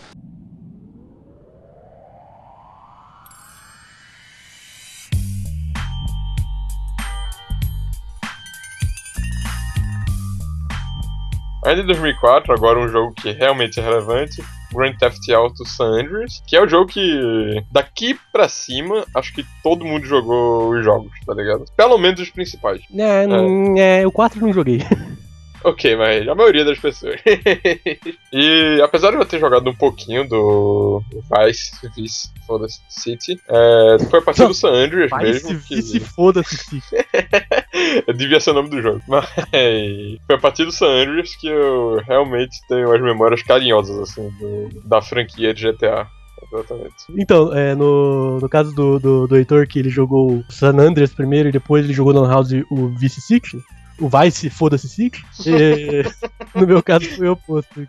Ainda em 2004, agora um jogo que realmente é relevante, Grand Theft Auto San Andreas, que é o jogo que daqui pra cima, acho que todo mundo jogou os jogos, tá ligado? Pelo menos os principais. É, não, é, o 4 eu não joguei. Ok, mas a maioria das pessoas. e apesar de eu ter jogado um pouquinho do Vice, Vice, foda-se, City, é, foi a partir do San Andreas Vai mesmo se que... vice, foda-se, se. Devia ser o nome do jogo. Mas foi a partir do San Andreas que eu realmente tenho as memórias carinhosas, assim, do- da franquia de GTA. Exatamente. Então, é, no, no caso do, do, do Heitor, que ele jogou San Andreas primeiro e depois ele jogou no House o Vice City, o Vice foda-se City, é, no meu caso foi o oposto.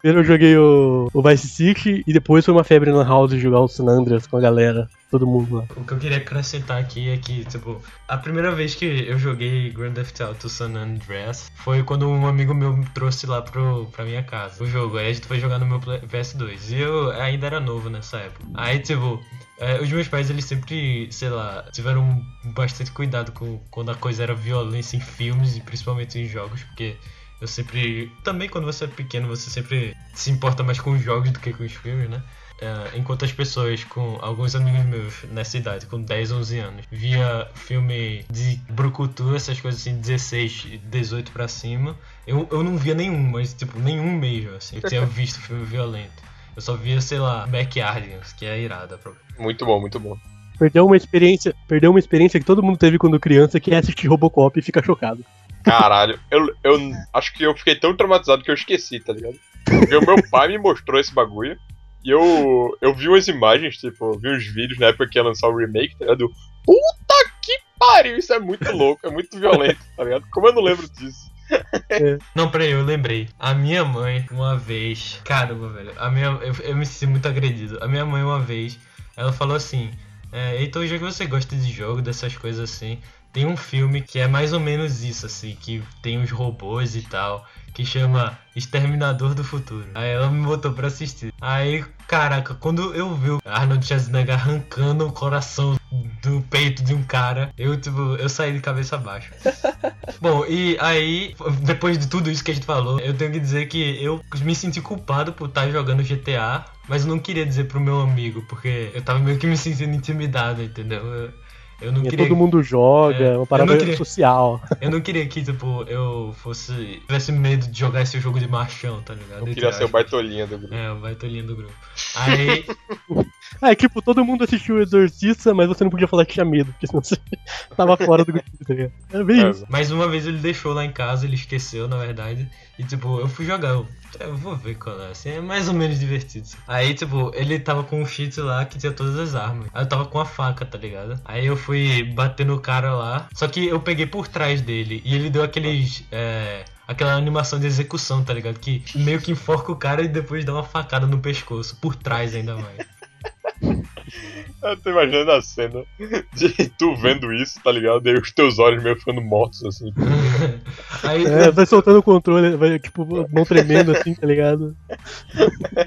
Primeiro eu joguei o, o Vice City e depois foi uma febre na House jogar o San Andreas com a galera, todo mundo lá. O que eu queria acrescentar aqui é que, tipo, a primeira vez que eu joguei Grand Theft Auto San Andreas foi quando um amigo meu me trouxe lá pro, pra minha casa o jogo. Aí a gente foi jogar no meu Play- PS2. E eu ainda era novo nessa época. Aí, tipo, é, os meus pais, eles sempre, sei lá, tiveram bastante cuidado com quando a coisa era violência em filmes e principalmente em jogos, porque eu sempre. Também quando você é pequeno, você sempre se importa mais com os jogos do que com os filmes, né? É, enquanto as pessoas com alguns amigos meus nessa idade, com 10, 11 anos, via filme de brucutu, essas coisas assim, 16, 18 pra cima, eu, eu não via nenhum, mas tipo, nenhum mesmo, assim. Eu tinha visto filme violento. Eu só via, sei lá, Backyardigans, que é irada. Muito bom, muito bom. Perdeu uma experiência, perdeu uma experiência que todo mundo teve quando criança, que é assistir Robocop e ficar chocado. Caralho, eu, eu acho que eu fiquei tão traumatizado que eu esqueci, tá ligado? Porque o meu pai me mostrou esse bagulho. E eu, eu vi umas imagens, tipo, vi uns vídeos na época que ia lançar o remake, tá ligado? Puta que pariu, isso é muito louco, é muito violento, tá ligado? Como eu não lembro disso? Não, peraí, eu lembrei. A minha mãe, uma vez. Caramba, velho. A minha, eu, eu me senti muito agredido. A minha mãe, uma vez, ela falou assim: é, Então, já que você gosta de jogo, dessas coisas assim, tem um filme que é mais ou menos isso, assim, que tem os robôs e tal, que chama Exterminador do Futuro. Aí ela me botou pra assistir. Aí, caraca, quando eu vi o Arnold Schwarzenegger arrancando o coração do peito de um cara, eu, tipo, eu saí de cabeça baixa. Bom, e aí, depois de tudo isso que a gente falou, eu tenho que dizer que eu me senti culpado por estar jogando GTA, mas eu não queria dizer pro meu amigo, porque eu tava meio que me sentindo intimidado, entendeu? Eu, eu não E queria. todo mundo joga, É, uma eu parada não queria- social. Eu não queria que, tipo, eu fosse. tivesse medo de jogar esse jogo de machão, tá ligado? Eu queria ser o aspas. baitolinha do grupo. É, o baitolinha do grupo. Aí, É, tipo, todo mundo assistiu o Exorcista, mas você não podia falar que tinha medo, porque senão você tava fora do grupo, tá ligado? É bem É, isso. mais uma vez ele deixou lá em casa, ele esqueceu, na verdade. E, tipo, eu fui jogar. Eu, eu vou ver qual é, assim, é mais ou menos divertido. Aí, tipo, ele tava com um cheat lá que tinha todas as armas. Aí eu tava com a faca, tá ligado? Aí eu fui bater no cara lá. Só que eu peguei por trás dele. E ele deu aqueles. É, aquela animação de execução, tá ligado? Que meio que enforca o cara e depois dá uma facada no pescoço. Por trás ainda mais. Eu tô imaginando a cena de tu vendo isso, tá ligado? E os teus olhos meio ficando mortos assim. Aí É, vai soltando o controle, vai, tipo, mão tremendo assim, tá ligado?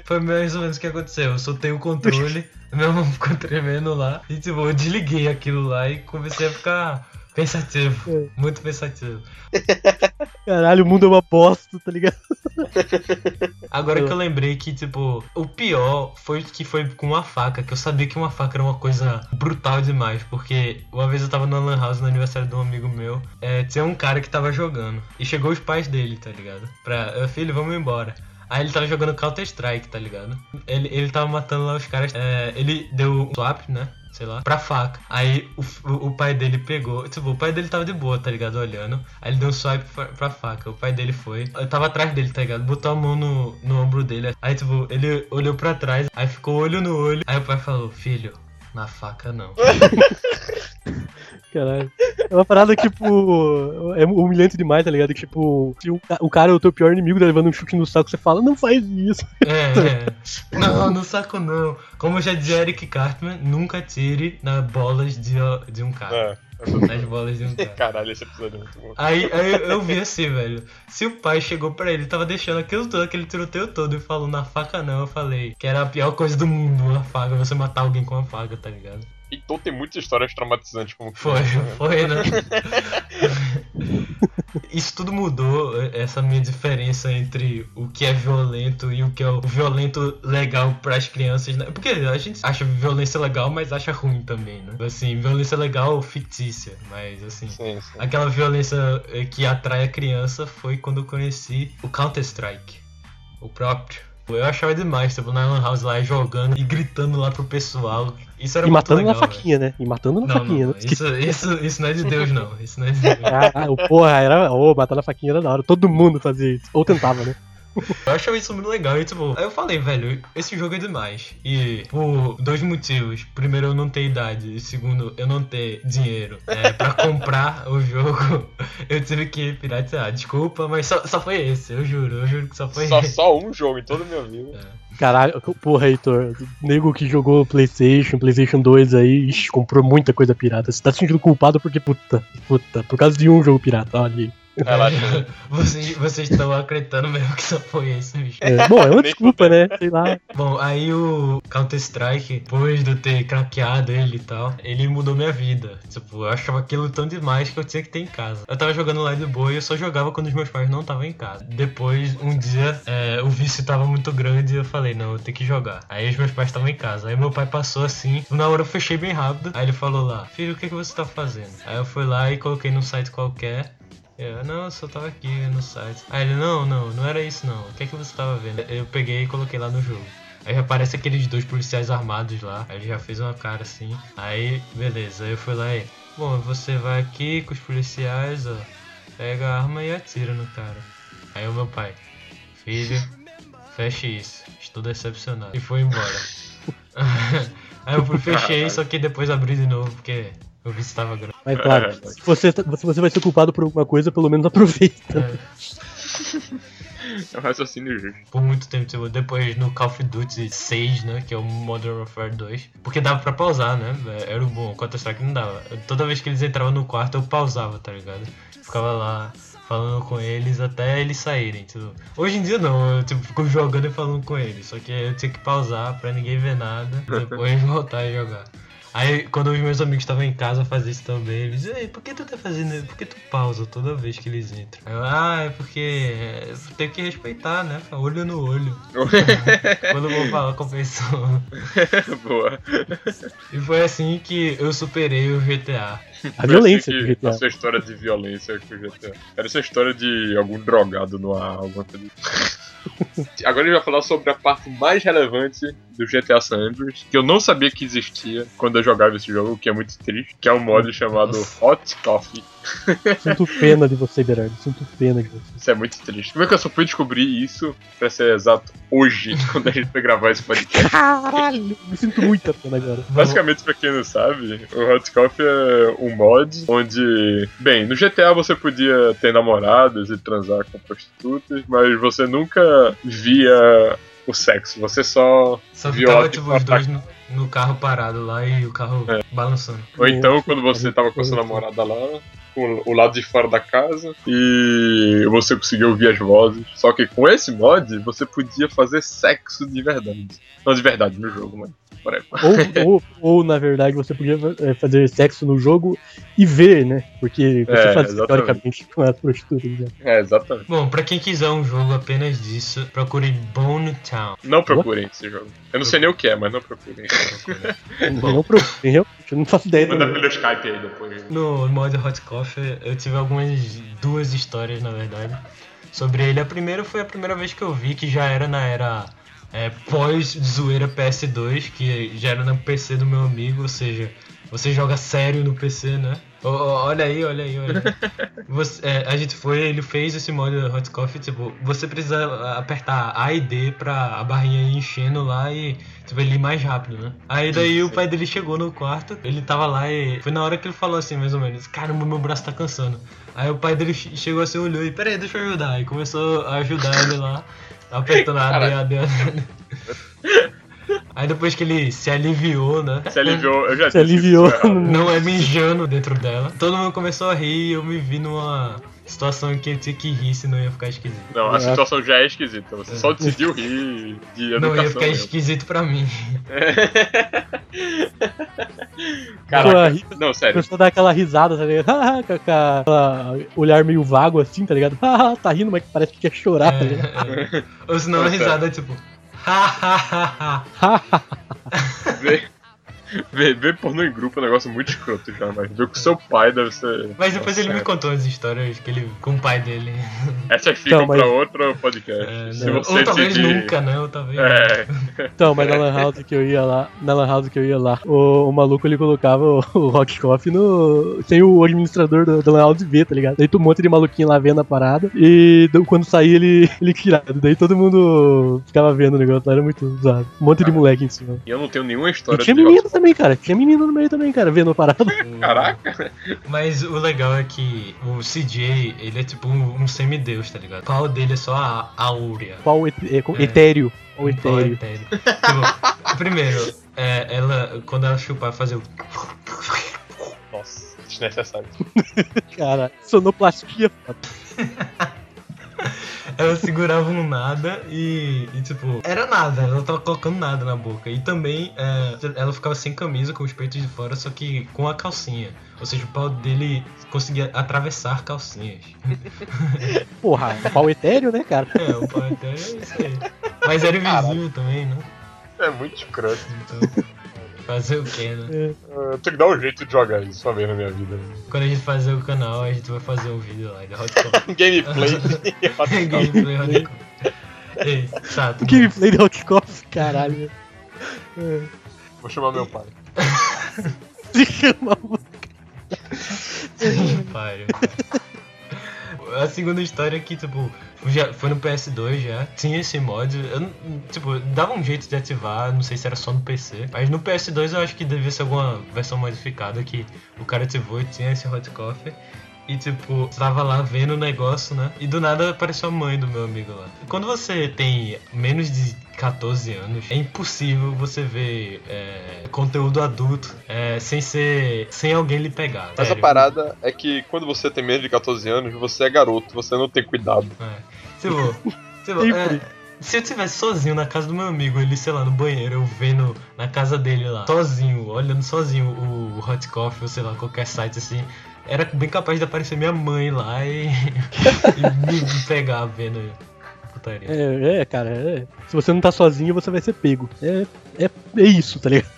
foi mais ou menos o que aconteceu. Eu soltei o controle, minha mão ficou tremendo lá. E tipo, eu desliguei aquilo lá e comecei a ficar pensativo. É. Muito pensativo. Caralho, o mundo é uma bosta, tá ligado? Agora que eu lembrei que, tipo, o pior foi que foi com uma faca, que eu sabia que uma faca era uma coisa brutal demais, porque uma vez eu tava na Lan House no aniversário de um amigo meu, é, tinha um cara que tava jogando, e chegou os pais dele, tá ligado? Pra, "Ah, filho, vamos embora. Aí ele tava jogando Counter-Strike, tá ligado? Ele, ele tava matando lá os caras, é, ele deu um swap, né? Sei lá, pra faca. Aí o, o, pai dele pegou. Tipo, o pai dele tava de boa, tá ligado? Olhando. Aí ele deu um swipe pra, pra faca. O pai dele foi. Eu tava atrás dele, tá ligado? Botou a mão no, no ombro dele. Aí, tipo, ele olhou pra trás. Aí ficou olho no olho. Aí o pai falou: Filho, na faca não. Caralho. É uma parada, tipo, é humilhante demais, tá ligado? Que, tipo, se o, o cara é o teu pior inimigo, tá levando um chute no saco, você fala, não faz isso. É, é. Não, no saco não. Como já dizia Eric Cartman, nunca tire nas bolas de, de um cara. É. Nas bolas. Caralho, esse episódio é muito bom. Aí, aí eu- vi assim, velho. Se o pai chegou pra ele, tava deixando aquilo todo, aquele tiroteio todo, e falou na faca não, eu falei que era a pior coisa do mundo, uma faca, você matar alguém com uma faca, tá ligado? Então tem muitas histórias traumatizantes como Foi, né? foi, né? Isso tudo mudou, essa minha diferença entre o que é violento e o que é o violento legal pras crianças, né? Porque a gente acha violência legal, mas acha ruim também, né? Assim, violência legal fictícia, mas assim. Sim, sim. Aquela violência eh, que atrai a criança foi quando eu conheci o Counter-Strike. O próprio. Eu achava demais, tipo, na Lan House lá jogando e gritando lá pro pessoal. Isso era E matando legal, na faquinha, né? E matando na Não, faquinha, não, né? isso, isso, isso não é de Deus, não. Isso não é de Deus. Ah, porra, era. Ô, matar na faquinha era da hora. Todo mundo fazia isso. Ou tentava, né? Eu achava isso muito legal. E, tipo, aí eu falei, velho, esse jogo é demais. E por dois motivos. Primeiro, eu não ter idade. E segundo, eu não ter dinheiro é, pra comprar o jogo. Eu tive que piratear. Desculpa, mas só, só foi esse. Eu juro, eu juro que só foi Só, esse. só um jogo em toda a minha vida. Caralho, porra, Heitor. Nego que jogou PlayStation, PlayStation 2 aí, ixi, comprou muita coisa pirata. Você tá se sentindo culpado porque, puta, puta, por causa de um jogo pirata, olha aí. Vocês, vocês estão acreditando mesmo que só foi esse, bicho. É, bom, é uma desculpa, né? Sei lá. Bom, aí o Counter-Strike, depois de eu ter craqueado ele e tal, ele mudou minha vida. Tipo, eu achava aquilo tão demais que eu tinha que ter em casa. Eu tava jogando lá de boa e eu só jogava quando os meus pais não estavam em casa. Depois, um dia, é, o vício tava muito grande e eu falei, não, eu tenho que jogar. Aí os meus pais estavam em casa. Aí meu pai passou assim, na hora eu fechei bem rápido. Aí ele falou lá, filho, o que, que você tá fazendo? Aí eu fui lá e coloquei num site qualquer. Eu, não, eu só tava aqui no site. Aí ele, não, não, não era isso não. O que é que você tava vendo? Eu peguei e coloquei lá no jogo. Aí aparece aqueles dois policiais armados lá. Aí ele já fez uma cara assim. Aí, beleza. Aí eu fui lá e. Bom, você vai aqui com os policiais, ó. Pega a arma e atira no cara. Aí o meu pai. Filho, feche isso. Estou decepcionado. E foi embora. Aí eu fui, fechei, só que depois abri de novo, porque o vício estava grande. Mas claro, se você, se você vai ser culpado por alguma coisa, pelo menos aproveita. É. É um raciocínio justo. por muito tempo, tipo, depois no Call of Duty 6, né, que é o Modern Warfare 2, porque dava pra pausar, né, era o bom, o Counter-Strike não dava. Toda vez que eles entravam no quarto, eu pausava, tá ligado? Ficava lá falando com eles até eles saírem, tipo. Hoje em dia não, eu tipo, fico jogando e falando com eles, só que eu tinha que pausar pra ninguém ver nada, depois voltar a jogar. Aí, quando os meus amigos estavam em casa, fazia isso também. Eles diziam, Ei, por que tu tá fazendo isso? Por que tu pausa toda vez que eles entram? Eu, ah, é porque é, tem que respeitar, né? Olho no olho. quando eu vou falar com a pessoa. Boa. E foi assim que eu superei o GTA. A violência Parecia do que GTA. A sua história de violência com o GTA. Era essa história de algum drogado no ar, alguma coisa. Agora a gente vai falar sobre a parte mais relevante do GTA San Andreas, que eu não sabia que existia quando eu jogava esse jogo, o que é muito triste, que é um modo chamado. Hot Coffee. Sinto pena de você, Berardo. Sinto pena de você. Isso é muito triste. Como é que eu só fui descobrir isso, pra ser exato, hoje, quando a gente foi gravar esse podcast? Caralho! Me sinto muita pena agora. Basicamente, pra quem não sabe, o Hot Coffee é um mod onde, bem, no GTA você podia ter namoradas e transar com prostitutas, mas você nunca via o sexo. Você só Só viola ficava, de tipo, os dois no, no carro parado lá e o carro balançando. Ou então, quando você tava com a sua namorada lá, com o lado de fora da casa, e você conseguiu ouvir as vozes. Só que com esse mod, você podia fazer sexo de verdade. Não de verdade no jogo, whatever. Ou, ou, ou, na verdade, você podia é, fazer sexo no jogo e ver, né? Porque você É, fazia exatamente. teoricamente com as prostitutas. né? É, exatamente. Bom, pra quem quiser um jogo apenas disso, procure Bone Town. Não procurem esse jogo. Eu não sei nem o que é, mas não procurem. Não procurem, realmente. Eu não faço ideia. Manda pelo Skype aí depois. No mod Hot Coffee, eu tive algumas duas histórias, na verdade, sobre ele. A primeira foi a primeira vez que eu vi, que já era na era é, pós-zoeira PS2, que já era no PC do meu amigo, ou seja, você joga sério no PC, né? Olha aí, olha aí, olha aí. Você- é, a gente foi, ele fez esse mod Hot Coffee, tipo, você precisa apertar A e D pra a barrinha ir enchendo lá e, tipo, ele ir mais rápido, né? Aí daí o pai dele chegou no quarto, ele tava lá e foi na hora que ele falou assim, mais ou menos, caramba, meu braço tá cansando. Aí o pai dele che- chegou assim, olhou e, peraí, deixa eu ajudar. E começou a ajudar ele lá, apertando a D, a D, a D. Aí depois que ele se aliviou, né? Se aliviou, eu já Se disse aliviou. isso. Não é mijando dentro dela. Todo mundo começou a rir e eu me vi numa situação em que eu tinha que rir, senão ia ficar esquisito. Não, a situação já é esquisita. Você só decidiu rir de Não, ia educação ficar mesmo. esquisito pra mim. Caraca, ri- não, sério. Começou a dar aquela risada, tá ligado? com aquela olhar meio vago assim, tá ligado? Ah, tá rindo, mas parece que quer chorar, tá ligado? É, é. Ou senão a risada é tipo. Ha ha ha ha. Ver, ver, pornô em grupo é um negócio muito escroto já, mas ver com seu pai deve ser. Mas depois ele me contou as histórias que ele com o pai dele. Essas ficam Então, mas- pra outro podcast. É, Se você Ou talvez decidir- nunca, né? Ou talvez. É, Então, mas na Lan House que eu ia lá, na Lan House que eu ia lá, o, o maluco ele colocava o, o Rock Coffee no. sem o administrador da, Lan House ver, tá ligado? Daí tu um monte de maluquinho lá vendo a parada. E do- quando saía ele, ele tirava. Daí todo mundo ficava vendo o negócio, era muito usado. Um monte de moleque em cima. e eu não tenho nenhuma E história tinha de menino Hot também, cara. Tinha menino no meio também, cara, vendo a parada. Caraca! Mas o legal é que o CJ, ele é tipo um, um semideus, tá ligado? O pau dele é só a áurea. Qual et, é, É. etéreo. Qual pau etéreo. etéreo. Tipo, primeiro, é, ela, quando ela chupar, fazer o. Nossa, desnecessário. Cara, sonoplastia. Ela segurava um nada e, e, tipo, era nada, ela tava colocando nada na boca. E também é, ela ficava sem camisa, com os peitos de fora, só que com a calcinha. Ou seja, o pau dele conseguia atravessar calcinhas. Porra, pau etéreo, né, cara? É, o pau até é isso aí. Mas era invisível também, né? É muito escroto. Então, fazer o quê, né? Eu tenho que dar um jeito de jogar isso uma vez na minha vida. Quando a gente fazer o canal, a gente vai fazer um vídeo lá de Hot Coffee. Gameplay de. Gameplay Hot Coffee. Ei, chato. Gameplay de Hot Coffee, caralho. Vou chamar meu pai. Se chama Pariu. A segunda história é que, tipo, já foi no PS2 já, tinha esse mod. Eu, tipo, dava um jeito de ativar, não sei se era só no PC. Mas no PS2 eu acho que devia ser alguma versão modificada que o cara ativou e tinha esse Hot Coffee. E tipo, tava lá vendo o negócio, né? E do nada apareceu a mãe do meu amigo lá. Quando você tem menos de 14 anos, é impossível você ver é, conteúdo adulto é, sem ser. sem alguém lhe pegar. Mas a sério. parada é que quando você tem menos de 14 anos, você é garoto, você não tem cuidado. É. Tipo, tipo, é, se eu tivesse sozinho na casa do meu amigo, ele, sei lá, no banheiro, eu vendo na casa dele lá, sozinho, olhando sozinho o Hot Coffee, ou sei lá, qualquer site assim, era bem capaz de aparecer minha mãe lá e, e me, pegar vendo putaria. É, é, cara, é. Se você não tá sozinho, você vai ser pego. É, é, é isso, tá ligado?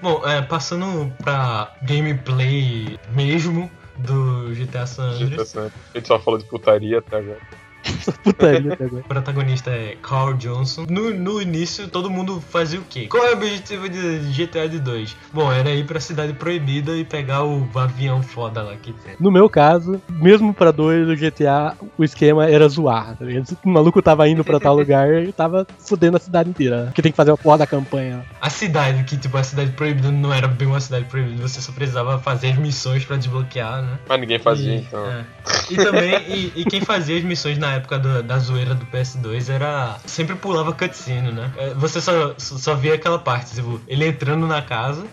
Bom, é, passando pra gameplay mesmo do GTA San Andreas. A gente só falou de putaria até agora. Putaria até agora. O protagonista é Carl Johnson. No, no início, todo mundo fazia o quê? Qual é o objetivo de GTA de 2? Bom, era ir pra Cidade Proibida e pegar o avião foda lá que tem. No meu caso, mesmo pra dois do GTA, o esquema era zoar, tá ligado? Se o maluco tava indo pra tal lugar, ele tava fudendo a cidade inteira. né? Porque tem que fazer a porra da campanha. A cidade, que tipo, a Cidade Proibida não era bem uma cidade proibida, você só precisava fazer as missões pra desbloquear, né? Mas ninguém fazia, E- então. é. E também, e, e quem fazia as missões na época do, da, zoeira do PS2 era. Sempre pulava cutscene, né? É, Você só, só via aquela parte, tipo, ele entrando na casa,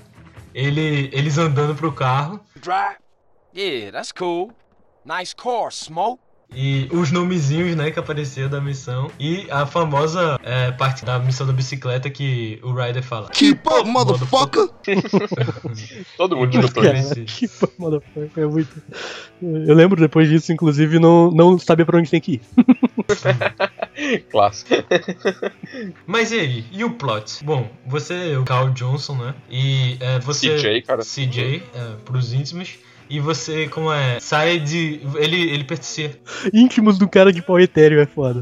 ele, eles andando pro carro? Yeah, that's cool. Nice car, Smoke. E os nomezinhos, né, que aparecia da missão. E a famosa é, parte da missão da bicicleta que o Ryder fala. Keep up, motherfucker! Todo mundo escutou isso. que motherfucker, é muito. Eu lembro depois disso, inclusive, não, não saber pra onde tem que ir. Clássico. Mas e aí? E o plot? Bom, você é o Carl Johnson, né? E é, você. CJ, cara. CJ, é, pros íntimos. E você, como é? Sai de. Ele, ele pertencia. Íntimos do cara de pau etéreo é foda.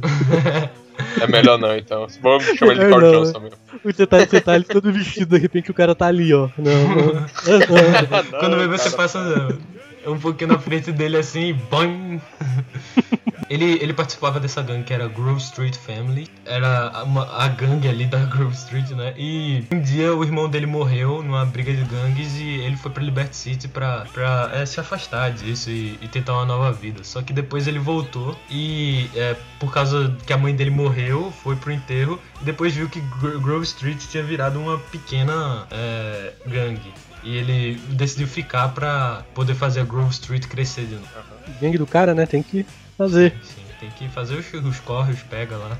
É melhor não, então. Vamos chamar ele de É, Carl não. Johnson mesmo. Você tá, você tá ali todo vestido, de repente o cara tá ali, ó. Não, não. Quando vê, Não, você passa um pouquinho na frente dele assim e bam! Ele, ele participava dessa gangue que era Grove Street Family. Era uma- a gangue ali da Grove Street, né? E um dia o irmão dele morreu numa briga de gangues e ele foi pra Liberty City pra, pra é, se afastar disso e, e tentar uma nova vida. Só que depois ele voltou e é, por causa que a mãe dele morreu, foi pro enterro e depois viu que Gro- Grove Street tinha virado uma pequena é, gangue. E ele decidiu ficar pra poder fazer a Grove Street crescer de novo. Gangue do cara, né? Tem que fazer. Sim, tem que fazer os, os corre, os pega lá.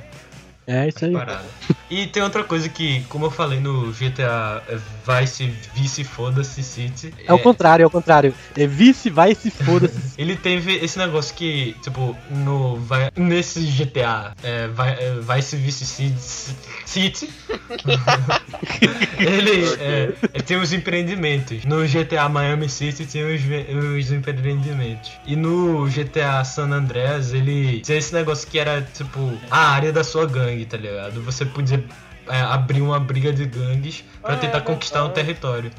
É isso aí. Parada. E tem outra coisa que, como eu falei no GTA Vice Vice Foda-se City. É o contrário, é o contrário. É vice, vai se foda-se. Ele teve esse negócio que, tipo, no, vai- nesse GTA é, vai, é, Vice Vice City, City ele é, é, tem os empreendimentos. No GTA Miami City tem os, os empreendimentos. E no GTA San Andreas ele tinha esse negócio que era, tipo, a área da sua gangue, tá ligado? Você podia é, abrir uma briga de gangues pra tentar conquistar um território.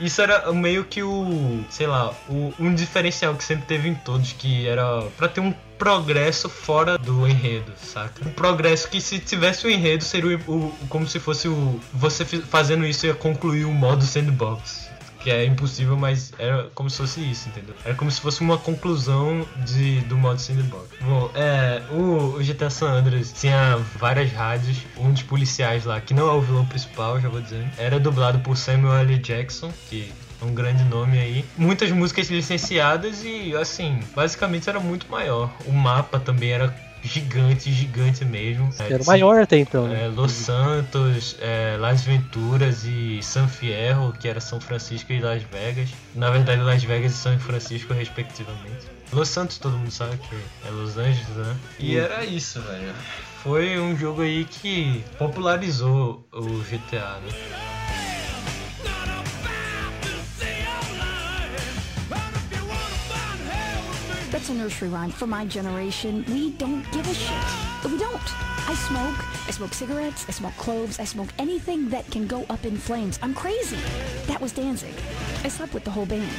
Isso era meio que o, sei lá, o, um diferencial que sempre teve em todos, que era pra ter um progresso fora do enredo, saca? Um progresso que se tivesse o enredo seria o, o- como se fosse o você fazendo isso ia concluir o modo sandbox. Que é impossível, mas era como se fosse isso, entendeu? Era como se fosse uma conclusão de, do modo sandbox. Bom, é, o, o GTA San Andreas tinha várias rádios, um dos policiais lá, que não é o vilão principal, já vou dizendo, era dublado por Samuel L. Jackson, que é um grande nome aí. Muitas músicas licenciadas e, assim, basicamente era muito maior. O mapa também era gigante, gigante mesmo. Era o maior até então, né? É, Los Santos, é, Las Venturas e San Fierro, que era São Francisco e Las Vegas. Na verdade, Las Vegas e São Francisco, respectivamente. Los Santos, todo mundo sabe que é Los Angeles, né? E era isso, velho. Foi um jogo aí que popularizou o GTA, né? That's a nursery rhyme. For my generation, we don't give a shit. We don't. I smoke. I smoke cigarettes. I smoke cloves. I smoke anything that can go up in flames. I'm crazy. That was Danzig. I slept with the whole band.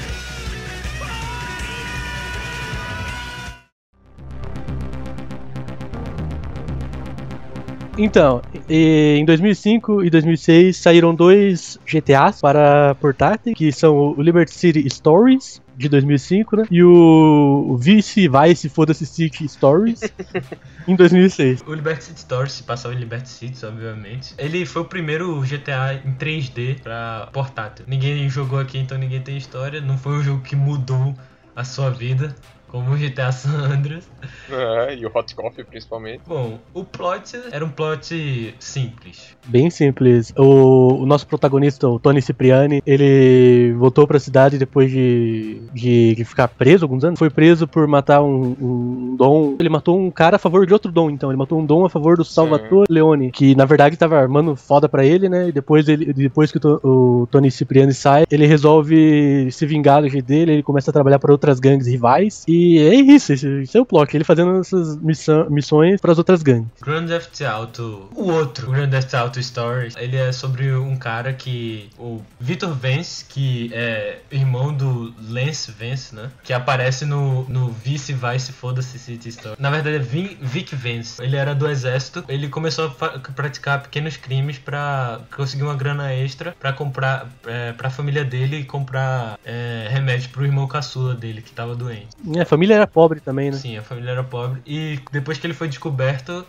Então, e- em 2005 e 2006 saíram dois GTAs para portátil, que são o Liberty City Stories, de 2005, né? E o Vice Vice Foda-se City Stories, em 2006. O Liberty City Stories se passava em Liberty City, obviamente. Ele foi o primeiro GTA em 3D pra portátil. Ninguém jogou aqui, então ninguém tem história. Não foi um jogo que mudou a sua vida, como o GTA San Andreas. É, e o Hot Coffee principalmente. Bom, o plot era um plot simples. Bem simples. O, o nosso protagonista, o Tony Cipriani, ele voltou pra cidade depois de, de, de ficar preso alguns anos. Foi preso por matar um, um dom. Ele matou um cara a favor de outro dom, então. Ele matou um dom a favor do Salvatore Leone, que na verdade tava armando foda pra ele, né? E depois, ele, depois que o, o Tony Cipriani sai, ele resolve se vingar do jeito dele. Ele começa a trabalhar para outras gangues rivais. E é isso, esse, esse é o plot. Ele fazendo essas missão, missões para as outras gangues. Grand Theft Auto, o outro Grand Theft Auto Stories, ele é sobre um cara que, o Victor Vance, que é irmão do Lance Vance, né? Que aparece no, no Vice Vice Foda-se City Story. Na verdade é Vin- Vic Vance. Ele era do exército, ele começou a praticar pequenos crimes pra conseguir uma grana extra pra comprar, é, pra família dele comprar é, remédio pro irmão caçula dele, que tava doente. É, a família era pobre também, né? Sim, a família era pobre. E depois que ele foi descoberto,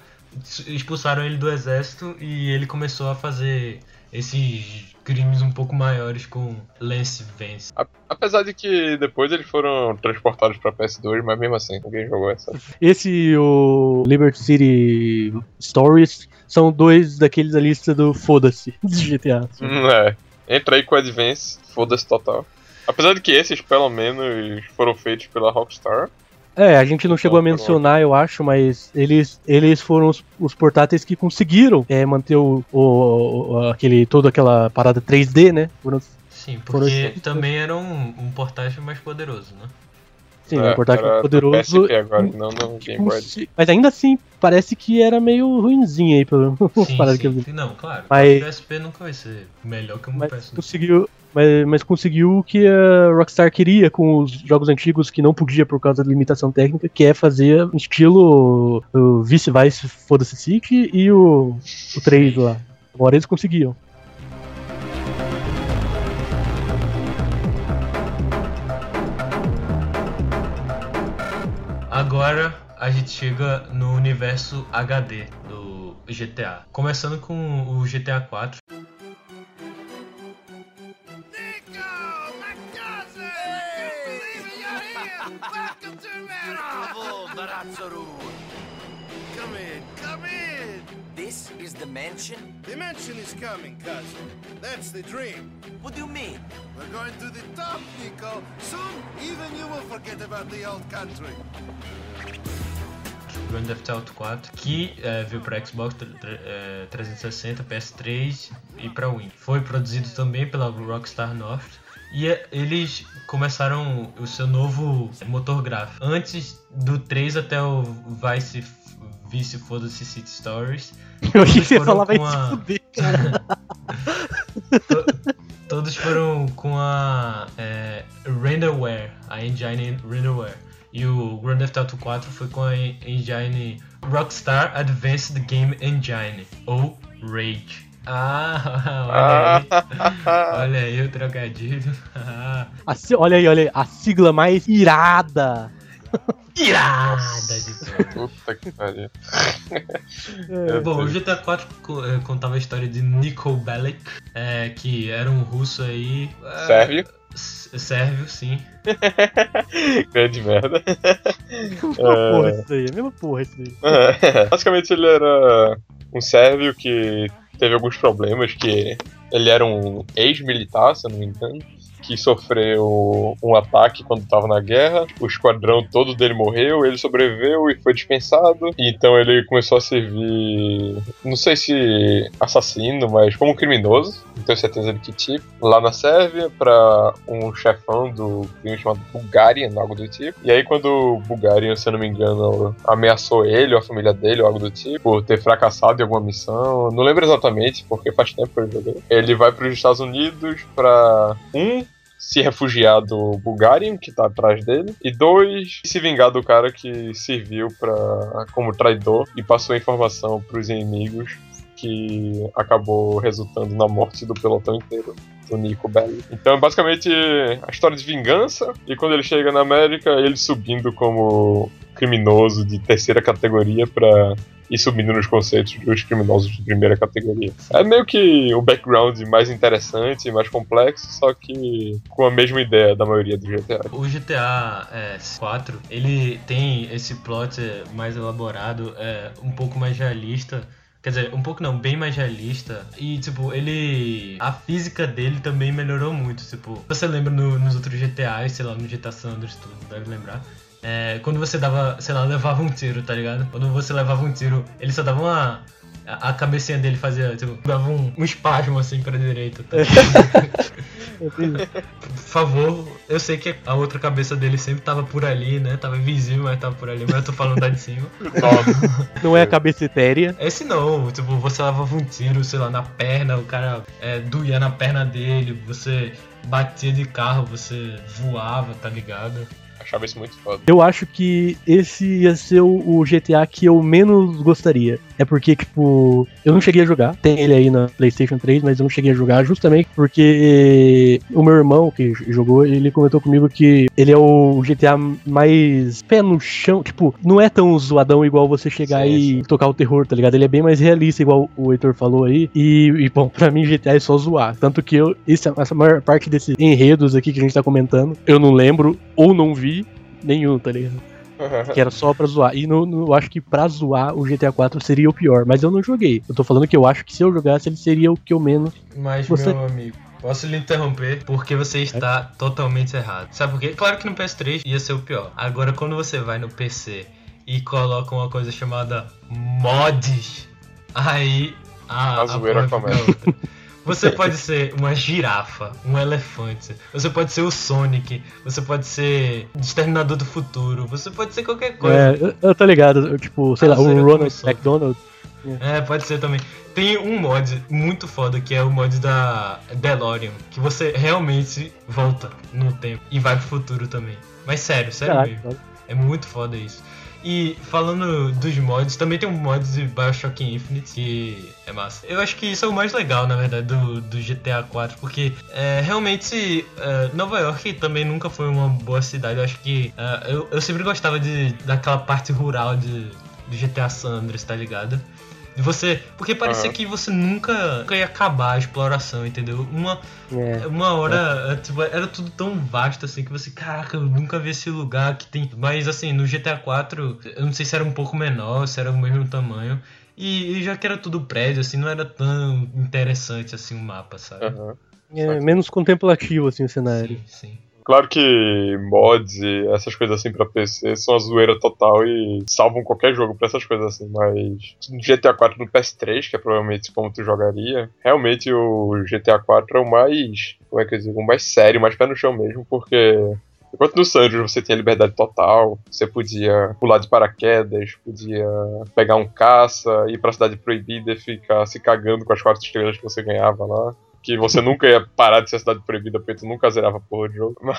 expulsaram ele do exército e ele começou a fazer esses crimes um pouco maiores com Lance Vance. Apesar de que depois eles foram transportados pra PS2, mas mesmo assim, ninguém jogou essa. Esse e o Liberty City Stories são dois daqueles da lista do foda-se de GTA. Hum, é. Entra aí com o Advance, foda-se total. Apesar de que esses, pelo menos, foram feitos pela Rockstar. É, a gente não chegou a mencionar, eu acho, mas eles, eles foram os, os portáteis que conseguiram é, manter o, o- o- aquele toda aquela parada 3D, né? Foram, Sim, Foram porque esses- também era um, um portágio mais poderoso, né? sim, É, um portátil poderoso. PSP agora, não no Game Boy. Consi- Mas ainda assim, parece que era meio ruimzinho aí, pelo Sim, parada que eu sim, vi. sim. Não, claro. Mas- O PSP nunca vai ser melhor que um Mas PS. conseguiu, mas, mas conseguiu o que a Rockstar queria com os jogos antigos que não podia por causa da limitação técnica, que é fazer um estilo o Vice Vice Foda-se City e o, o 3 lá. Agora eles conseguiam. Agora a gente chega no universo HD do GTA. Começando com o GTA 4. Barazzaru! Come in, come in. This is the mansion? The mansion is coming, cousin. That's the dream. What do you mean? We're going to the top, Nico. Soon, even you will forget about the old country. Grand Theft Auto 4, que é, veio para Xbox tre- tre- é, 360, PS3 e para Win. Foi produzido também pela Rockstar North e é, eles começaram o seu novo motor gráfico. Antes do 3 até o Vice Vice Foda-se City Stories. Eu achei que você vai com a- fuder, cara. Todos foram com a é, Renderware, a engine Renderware. E o Grand Theft Auto 4 foi com a en- engine Rockstar Advanced Game Engine, ou Rage. Ah, olha aí. Olha aí o trocadilho. Ah, si- olha aí, olha aí, a sigla mais irada. Irada de. Puta que pariu. É, Bom, o GTA 4 co- eh, contava a história de Niko Bellic, eh, que era um russo aí. eh, Sérvio. Sérvio, sim. Grande merda. mesma porra isso daí, a mesma porra isso daí. É, Basicamente ele era um sérvio que teve alguns problemas, que ele era um ex-militar, se eu não me engano, que sofreu um ataque quando estava na guerra, o esquadrão todo dele morreu, ele sobreviveu e foi dispensado, então ele começou a servir, não sei se assassino, mas como criminoso, não tenho certeza de que tipo, lá na Sérvia, para um chefão do crime chamado Bulgarian, algo do tipo. E aí quando o Bulgarian, se eu não me engano, ameaçou ele ou a família dele ou algo do tipo, por ter fracassado em alguma missão, não lembro exatamente, porque faz tempo que eu joguei. Ele vai para os Estados Unidos para um se refugiar do Bulgarian, que tá atrás dele, e dois, se vingar do cara que serviu pra, como traidor e passou a informação pros inimigos que acabou resultando na morte do pelotão inteiro do Nico Belli. Então é basicamente a história de vingança e quando ele chega na América, ele subindo como criminoso de terceira categoria pra ir subindo nos conceitos dos criminosos de primeira categoria. É meio que o background mais interessante, mais complexo, só que com a mesma ideia da maioria do GTA. O GTA é, 4, ele tem esse plot é, mais elaborado, é, um pouco mais realista. Quer dizer, um pouco não, bem mais realista. E, tipo, ele. A física dele também melhorou muito. Tipo, você lembra no- nos outros GTAs, sei lá, no GTA San Andreas, tu deve lembrar. É, quando você dava, sei lá, levava um tiro, tá ligado? Quando você levava um tiro, ele só dava uma. A, a cabecinha dele fazia, tipo, dava um, um espasmo assim pra direita, tá? Por favor, eu sei que a outra cabeça dele sempre tava por ali, né? Tava invisível, mas tava por ali, mas eu tô falando da de cima. Não é a cabeça etérea. Esse não, tipo, você levava um tiro, sei lá, na perna, o cara é, doía na perna dele, você batia de carro, você voava, tá ligado? Achava isso muito foda. Eu acho que esse ia ser o, GTA que eu menos gostaria. É porque, tipo, eu não cheguei a jogar. Tem ele aí na PlayStation 3, mas eu não cheguei a jogar justamente porque o meu irmão que jogou, ele comentou comigo que ele é o GTA mais pé no chão. Tipo, não é tão zoadão igual você chegar Sim, e tocar o terror, tá ligado? Ele é bem mais realista, igual o Heitor falou aí. E, e, bom, pra mim GTA é só zoar. Tanto que eu, esse, essa maior parte desses enredos aqui que a gente tá comentando, eu não lembro ou não vi nenhum, tá ligado? Que era só pra zoar. E no, no- eu acho que pra zoar o GTA 4 seria o pior. Mas eu não joguei. Eu tô falando que eu acho que se eu jogasse, ele seria o que eu menos. Mas, Você- meu amigo, posso lhe interromper porque você está totalmente errado. Sabe por quê? Claro que no PS3 ia ser o pior. Agora, quando você vai no PC e coloca uma coisa chamada mods, aí a, A zoeira porra fica começa. Você pode ser uma girafa, um elefante, você pode ser o Sonic, você pode ser Exterminador do Futuro, você pode ser qualquer coisa. É, eu, eu tô ligado. eu, tipo, sei A lá, o zoeira Ronald. McDonald. É, pode ser também. Tem um mod muito foda que é o mod da DeLorean, que você realmente volta no tempo e vai pro futuro também. Mas sério, sério Caraca, mesmo. É muito foda isso. E falando dos mods, também tem um mod de Bioshock Infinite que é massa. Eu acho que isso é o mais legal, na verdade, do, do GTA 4, porque é, realmente é, Nova York também nunca foi uma boa cidade. Eu acho que é, eu, eu sempre gostava de, daquela parte rural de, do GTA San Andreas, tá ligado? De você. Porque parecia Aham. que você nunca, nunca ia acabar a exploração, entendeu? Uma, É. uma hora, é, tipo, era tudo tão vasto assim que você, caraca, eu nunca vi esse lugar que tem. Mas assim, no GTA 4, eu não sei se era um pouco menor, se era o mesmo tamanho. E, e já que era tudo prédio, assim, não era tão interessante assim o mapa, sabe? Aham. É menos contemplativo, assim, o cenário. Sim, sim. Claro que mods e essas coisas assim pra PC são a zoeira total e salvam qualquer jogo pra essas coisas assim, mas GTA 4 no PS3, que é provavelmente como tu jogaria, realmente o GTA 4 é o mais, como é que eu digo, o mais sério, mais pé no chão mesmo, porque Enquanto no San Andreas você tinha liberdade total, você podia pular de paraquedas, podia pegar um caça, ir pra cidade proibida e ficar se cagando com as quatro estrelas que você ganhava lá. Que você nunca ia parar de ser cidade proibida, porque tu nunca zerava porra de jogo. Mas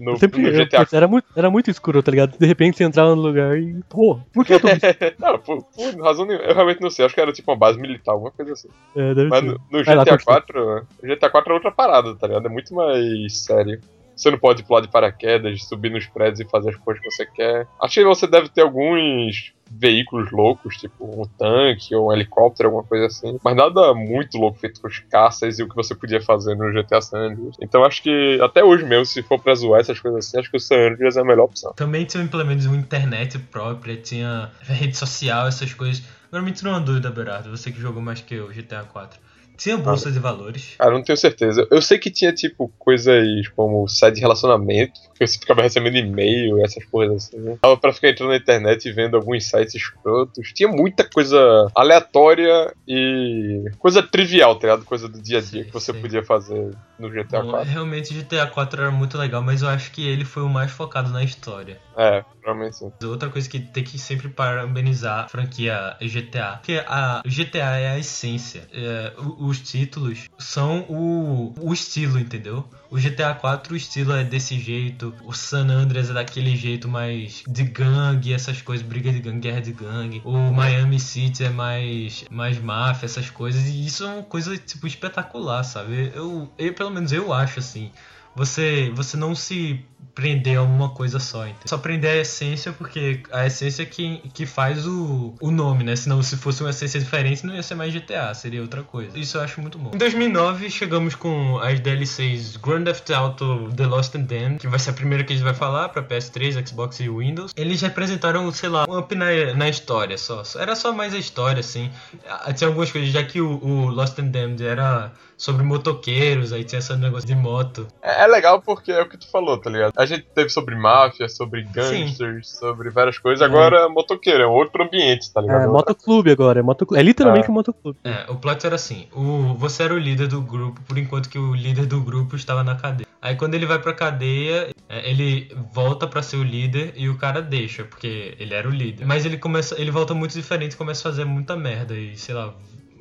no, Eu sempre, no eu- GTA putz, era, muito, era muito escuro, tá ligado? De repente você entrava no lugar e. Pô, por que eu tô. não, por, por razão nenhuma. Eu realmente não sei. Acho que era tipo uma base militar, alguma coisa assim. É, deve Mas ser. no, no lá, GTA continua. 4, o GTA 4 é outra parada, tá ligado? É muito mais sério. Você não pode pular de paraquedas, subir nos prédios e fazer as coisas que você quer. Acho que você deve ter alguns veículos loucos, tipo um tanque ou um helicóptero, alguma coisa assim. Mas nada muito louco feito com os caças e o que você podia fazer no GTA San Andreas. Então acho que até hoje mesmo, se for pra zoar essas coisas assim, acho que o San Andreas é a melhor opção. Também tinha implementos uma internet própria, tinha rede social, essas coisas. Agora me tirou uma dúvida, Berardo, você que jogou mais que eu, GTA 4. Tinha bolsa de valores? Cara, eu não tenho certeza. Eu sei que tinha, tipo, coisas como site de relacionamento, que você ficava recebendo e-mail, essas coisas assim. Né? Tava pra ficar entrando na internet e vendo alguns sites escrotos. Tinha muita coisa aleatória e coisa trivial, tá ligado? Coisa do dia a dia Sim, que você sim. podia fazer no GTA Bom, 4. realmente GTA 4 era muito legal, mas eu acho que ele foi o mais focado na história. É, realmente sim. Outra coisa que tem que sempre parabenizar a franquia GTA, porque a GTA é a essência. É, o- os títulos são o, o estilo, entendeu? O GTA 4 o estilo é desse jeito, o San Andreas é daquele jeito mais de gangue, essas coisas, briga de gangue, guerra de gangue. O Miami City é mais mais máfia, essas coisas, e isso é uma coisa tipo espetacular, sabe? Eu, eu pelo menos eu acho assim. Você, você não se prender a uma coisa só, entendeu? Só prender a essência, porque a essência é que, que faz o, o nome, né? Senão, se fosse uma essência diferente, não ia ser mais GTA, seria outra coisa. Isso eu acho muito bom. Em 2009, chegamos com as DLCs Grand Theft Auto The Lost and Damned, que vai ser a primeira que a gente vai falar pra PS3, Xbox e Windows. Eles representaram, sei lá, um up na, na história só. Era só mais a história, assim. Ah, Tinha algumas coisas, já que o, o Lost and Damned era sobre motoqueiros, aí tinha esse negócio de moto. É, é legal porque é o que tu falou, tá ligado? A gente teve sobre máfia, sobre gangsters, sobre várias coisas. Agora, motoqueiro, é outro ambiente, tá ligado? É, motoclube agora. É, motoclube. é literalmente É. um motoclube. É, o plot era assim: o, você era o líder do grupo, por enquanto que o líder do grupo estava na cadeia. Aí quando ele vai pra cadeia, é, ele volta pra ser o líder e o cara deixa, porque ele era o líder. Mas ele começa, ele volta muito diferente e começa a fazer muita merda e sei lá,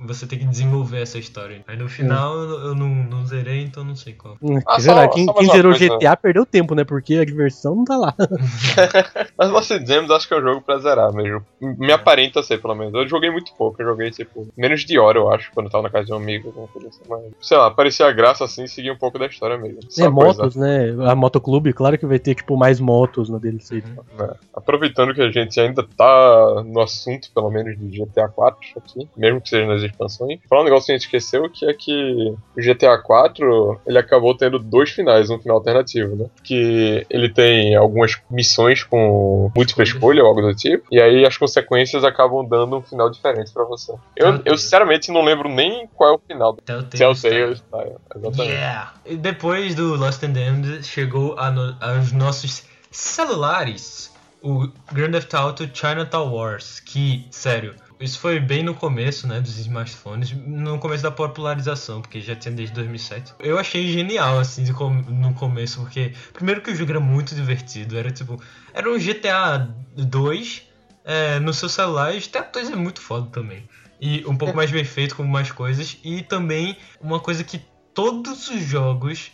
você tem que desenvolver essa história. Aí no final eu eu não, não zerei, então não sei qual. Hum, Ah, só- zerar, quem, só quem zerou coisa. GTA perdeu tempo, né? Porque a diversão não tá lá. Mas Lost Gems acho que é um jogo pra zerar mesmo. Me aparenta ser, pelo menos. Eu joguei muito pouco, eu joguei, tipo, menos de hora, eu acho, quando eu tava na casa de um amigo, alguma coisa assim. Mas, sei lá, parecia graça assim e seguia um pouco da história mesmo. Só É, coisa. motos, né? A Motoclube, claro que vai ter, tipo, mais motos no DLC. né? Aproveitando que a gente ainda tá no assunto, pelo menos, de GTA 4 aqui, mesmo que seja nas expansões. Falar um negócio que a gente esqueceu, que é que o GTA 4, ele acabou tendo dois finais, um final alternativo, né? Que ele tem algumas missões com múltipla escolha ou algo do tipo, e aí as consequências acabam dando um final diferente pra você. Eu, eu sinceramente não lembro nem qual é o final. Telltale Telltale Style, exatamente. Yeah! E depois do Lost and Damned, chegou no- aos nossos celulares o Grand Theft Auto Chinatown Wars, que, sério, isso foi bem no começo, né, dos smartphones, no começo da popularização, porque já tinha desde 2007. Eu achei genial, assim, com- no começo, porque, primeiro que o jogo era muito divertido, era tipo, era um GTA 2 é, no seu celular, e o GTA 2 é muito foda também. E um pouco mais bem feito, com mais coisas, e também uma coisa que todos os jogos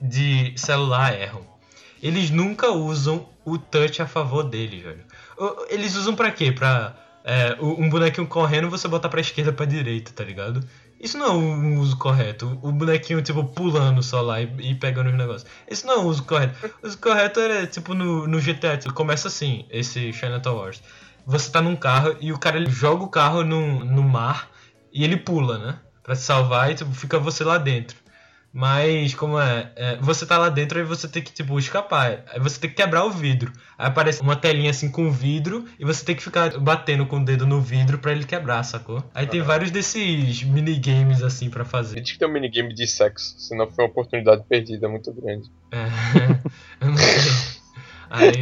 de celular erram. Eles nunca usam o touch a favor deles, velho. Eles usam pra quê? Pra é, um bonequinho correndo você botar pra esquerda pra direita, tá ligado? Isso não é um uso correto. O bonequinho, tipo, pulando só lá e, e pegando os negócios. Isso não é o uso correto. O uso correto é, tipo, no, no GTA. tipo, Começa assim, esse Chinatown Wars. Você tá num carro e o cara ele joga o carro no, no mar e ele pula, né? Pra se salvar e tipo, fica você lá dentro. Mas, como é, é, você tá lá dentro e você tem que, tipo, escapar. Aí você tem que quebrar o vidro. Aí aparece uma telinha assim com vidro e você tem que ficar batendo com o dedo no vidro pra ele quebrar, sacou? Aí tem vários desses minigames assim pra fazer. Diz que tem um minigame de sexo, senão foi uma oportunidade perdida muito grande. É, eu não sei. Aí,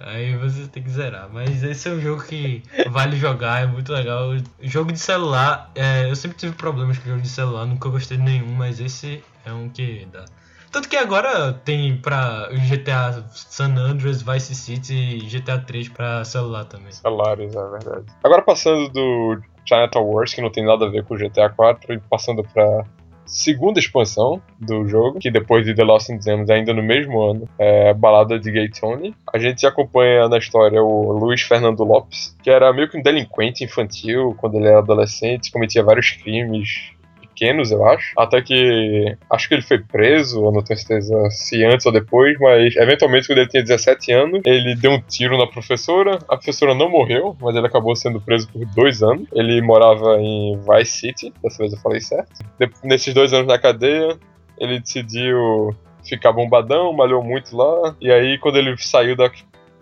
aí você tem que zerar. Mas esse é um jogo que vale jogar, é muito legal. Jogo de celular, é, eu sempre tive problemas com jogo de celular, nunca gostei de nenhum, mas esse é um que dá. Tanto que agora tem pra GTA San Andreas, Vice City e GTA 3 pra celular também. Celulares, é verdade. Agora passando do Chinatown Wars, que não tem nada a ver com GTA 4, e passando pra segunda expansão do jogo, que depois de The Lost in Gems, ainda no mesmo ano, é Balada de Gay Tony. A gente acompanha na história o Luiz Fernando Lopes, que era meio que um delinquente infantil quando ele era adolescente, cometia vários crimes pequenos, eu acho. Até que acho que ele foi preso, eu não tenho certeza se antes ou depois, mas eventualmente quando ele tinha 17 anos, ele deu um tiro na professora. A professora não morreu, mas ele acabou sendo preso por dois anos. Ele morava em Vice City, dessa vez eu falei certo. De- nesses dois anos na cadeia, ele decidiu ficar bombadão, malhou muito lá. E aí, quando ele saiu da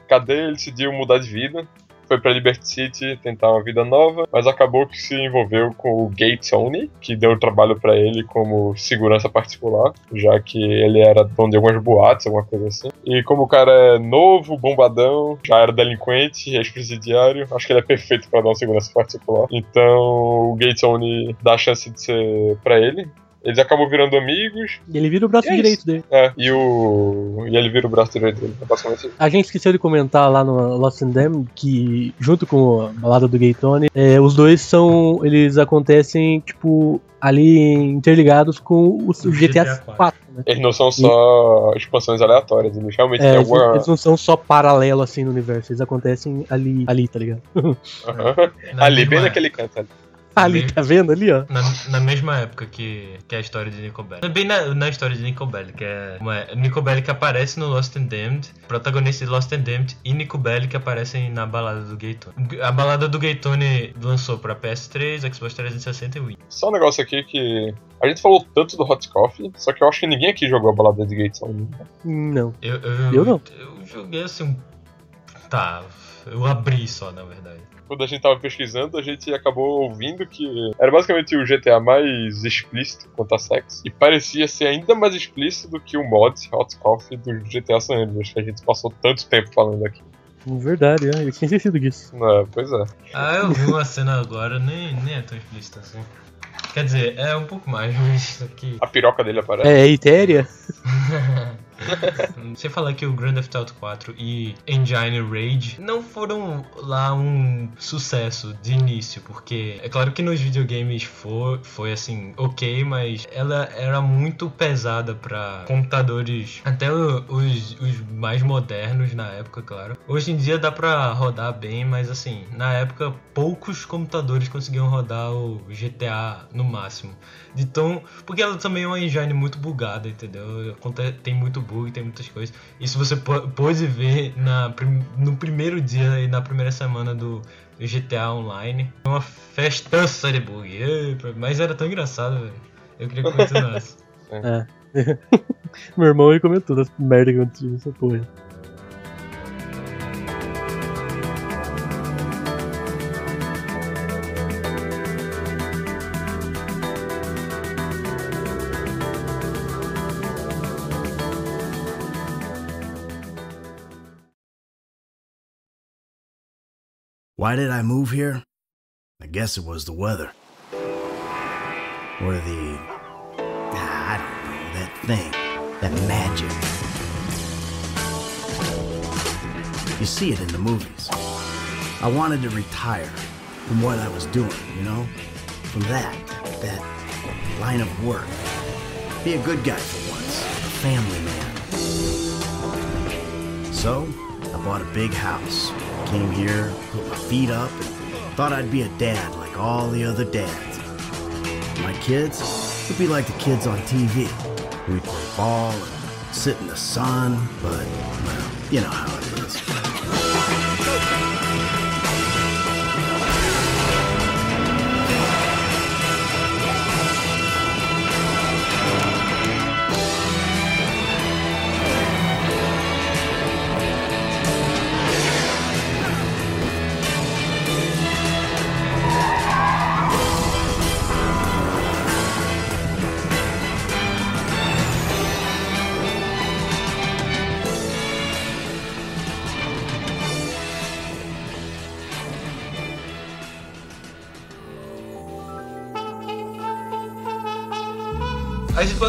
cadeia, ele decidiu mudar de vida. Foi pra Liberty City tentar uma vida nova, mas acabou que se envolveu com o Gay Tony, que deu trabalho pra ele como segurança particular, já que ele era dono de algumas boates, alguma coisa assim. E como o cara é novo, bombadão, já era delinquente, ex-presidiário, acho que ele é perfeito pra dar uma segurança particular. Então o Gay Tony dá a chance de ser pra ele. Eles acabam virando amigos. E ele vira o braço E é direito isso. dele. É, e o. E ele vira o braço direito dele, basicamente. A gente esqueceu de comentar lá no Lost in Them que, junto com a balada do Gaytone, é, os dois são. Eles acontecem, tipo, ali interligados com o, o GTA, 4, né? Eles não são só expansões aleatórias, eles realmente É, têm eles, alguma. eles não são só paralelo assim no universo, eles acontecem ali, ali tá ligado? Na Ali, bem naquele canto ali. Ali, tá vendo ali, ó? Na, na mesma época que, que a história de Nico Bellic. Bem na, na história de Nico Bellic, que é uma, Nico Bellic aparece no Lost and Damned, protagonista de Lost and Damned, e Nico Bellic aparecem na balada do Gaytone. A balada do Gaytone lançou pra PS3, Xbox 360 e Wii. Só um negócio aqui que. A gente falou tanto do Hot Coffee, só que eu acho que ninguém aqui jogou a balada de Gates Only. Não. Eu, eu, Eu não. Eu joguei assim um. Tá, eu abri só, na verdade. Quando a gente tava pesquisando, a gente acabou ouvindo que era basicamente o GTA mais explícito quanto a sexo. E parecia ser ainda mais explícito do que o mod Hot Coffee do GTA San Andreas, que a gente passou tanto tempo falando aqui. Verdade, é. Eu tinha esquecido disso. É, pois é. Ah, eu vi uma cena agora, nem, nem é tão explícita assim. Quer dizer, é um pouco mais, mas isso aqui. A piroca dele aparece. É, é Etéria? Sem falar que o Grand Theft Auto 4 e Engine Rage não foram lá um sucesso de início, porque é claro que nos videogames foi, foi assim, ok, mas ela era muito pesada para computadores, até os, os mais modernos na época, claro. Hoje em dia dá pra rodar bem, mas assim, na época poucos computadores conseguiam rodar o GTA no máximo. De tão, porque ela também é uma engine muito bugada, entendeu? Tem muito bug, tem muitas coisas. Isso você pô- pôde ver na, no primeiro dia e na primeira semana do GTA Online. Foi Uma festança de bug. Mas era tão engraçado, velho. Eu queria que continuasse. É. Meu irmão ele comentou das merda que aconteceu nessa porra. Why did I move here? I guess it was the weather. Or the. ah, I don't know, that thing. That magic. You see it in the movies. I wanted to retire from what I was doing, you know? From that, that line of work. Be a good guy for once, a family man. So, I bought a big house. Came here, put my feet up, and thought I'd be a dad like all the other dads. My kids would be like the kids on TV. We'd play ball and sit in the sun, but, well, you know how it is.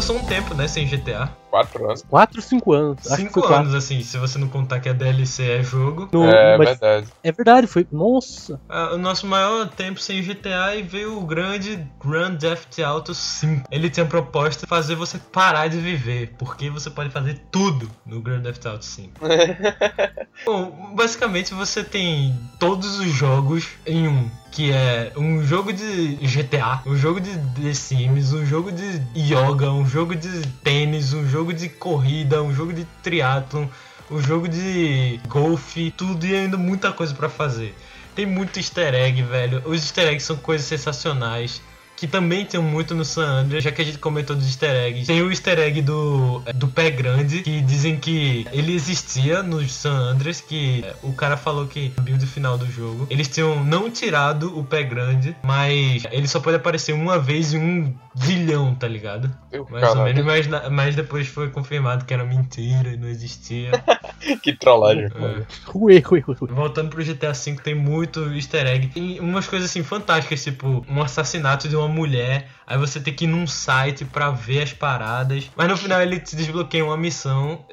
Passou um tempo, né, sem GTA. Quatro anos. 4, 5 anos. Acho que Cinco foi quatro. anos, assim, se você não contar que a DLC é jogo. No- é verdade. É verdade, foi. Nossa! Ah, o nosso maior tempo sem GTA e veio o grande Grand Theft Auto 5. Ele tinha proposta de fazer você parar de viver, porque você pode fazer tudo no Grand Theft Auto 5. Bom, basicamente você tem todos os jogos em um. Que é um jogo de GTA, um jogo de The Sims, um jogo de yoga, um jogo de tênis, um jogo de corrida, um jogo de triatlon, um jogo de golfe, tudo e ainda muita coisa pra fazer. Tem muito easter egg, velho. Os easter eggs são coisas sensacionais. Que também tem muito no San Andreas, já que a gente comentou dos easter eggs. Tem o easter egg do, do pé grande, que dizem que ele existia no San Andreas, que é, o cara falou que no build final do jogo. Eles tinham não tirado o pé grande, mas ele só pode aparecer uma vez em um bilhão, tá ligado? Eu, Mais ou caralho, menos, mas, mas depois foi confirmado que era mentira e não existia. que trollagem. É. Ué, ué, ué. Voltando pro GTA V, tem muito easter egg. Tem umas coisas assim fantásticas, tipo um assassinato de uma mulher. Aí você tem que ir num site pra ver as paradas. Mas no final ele te desbloqueia uma missão.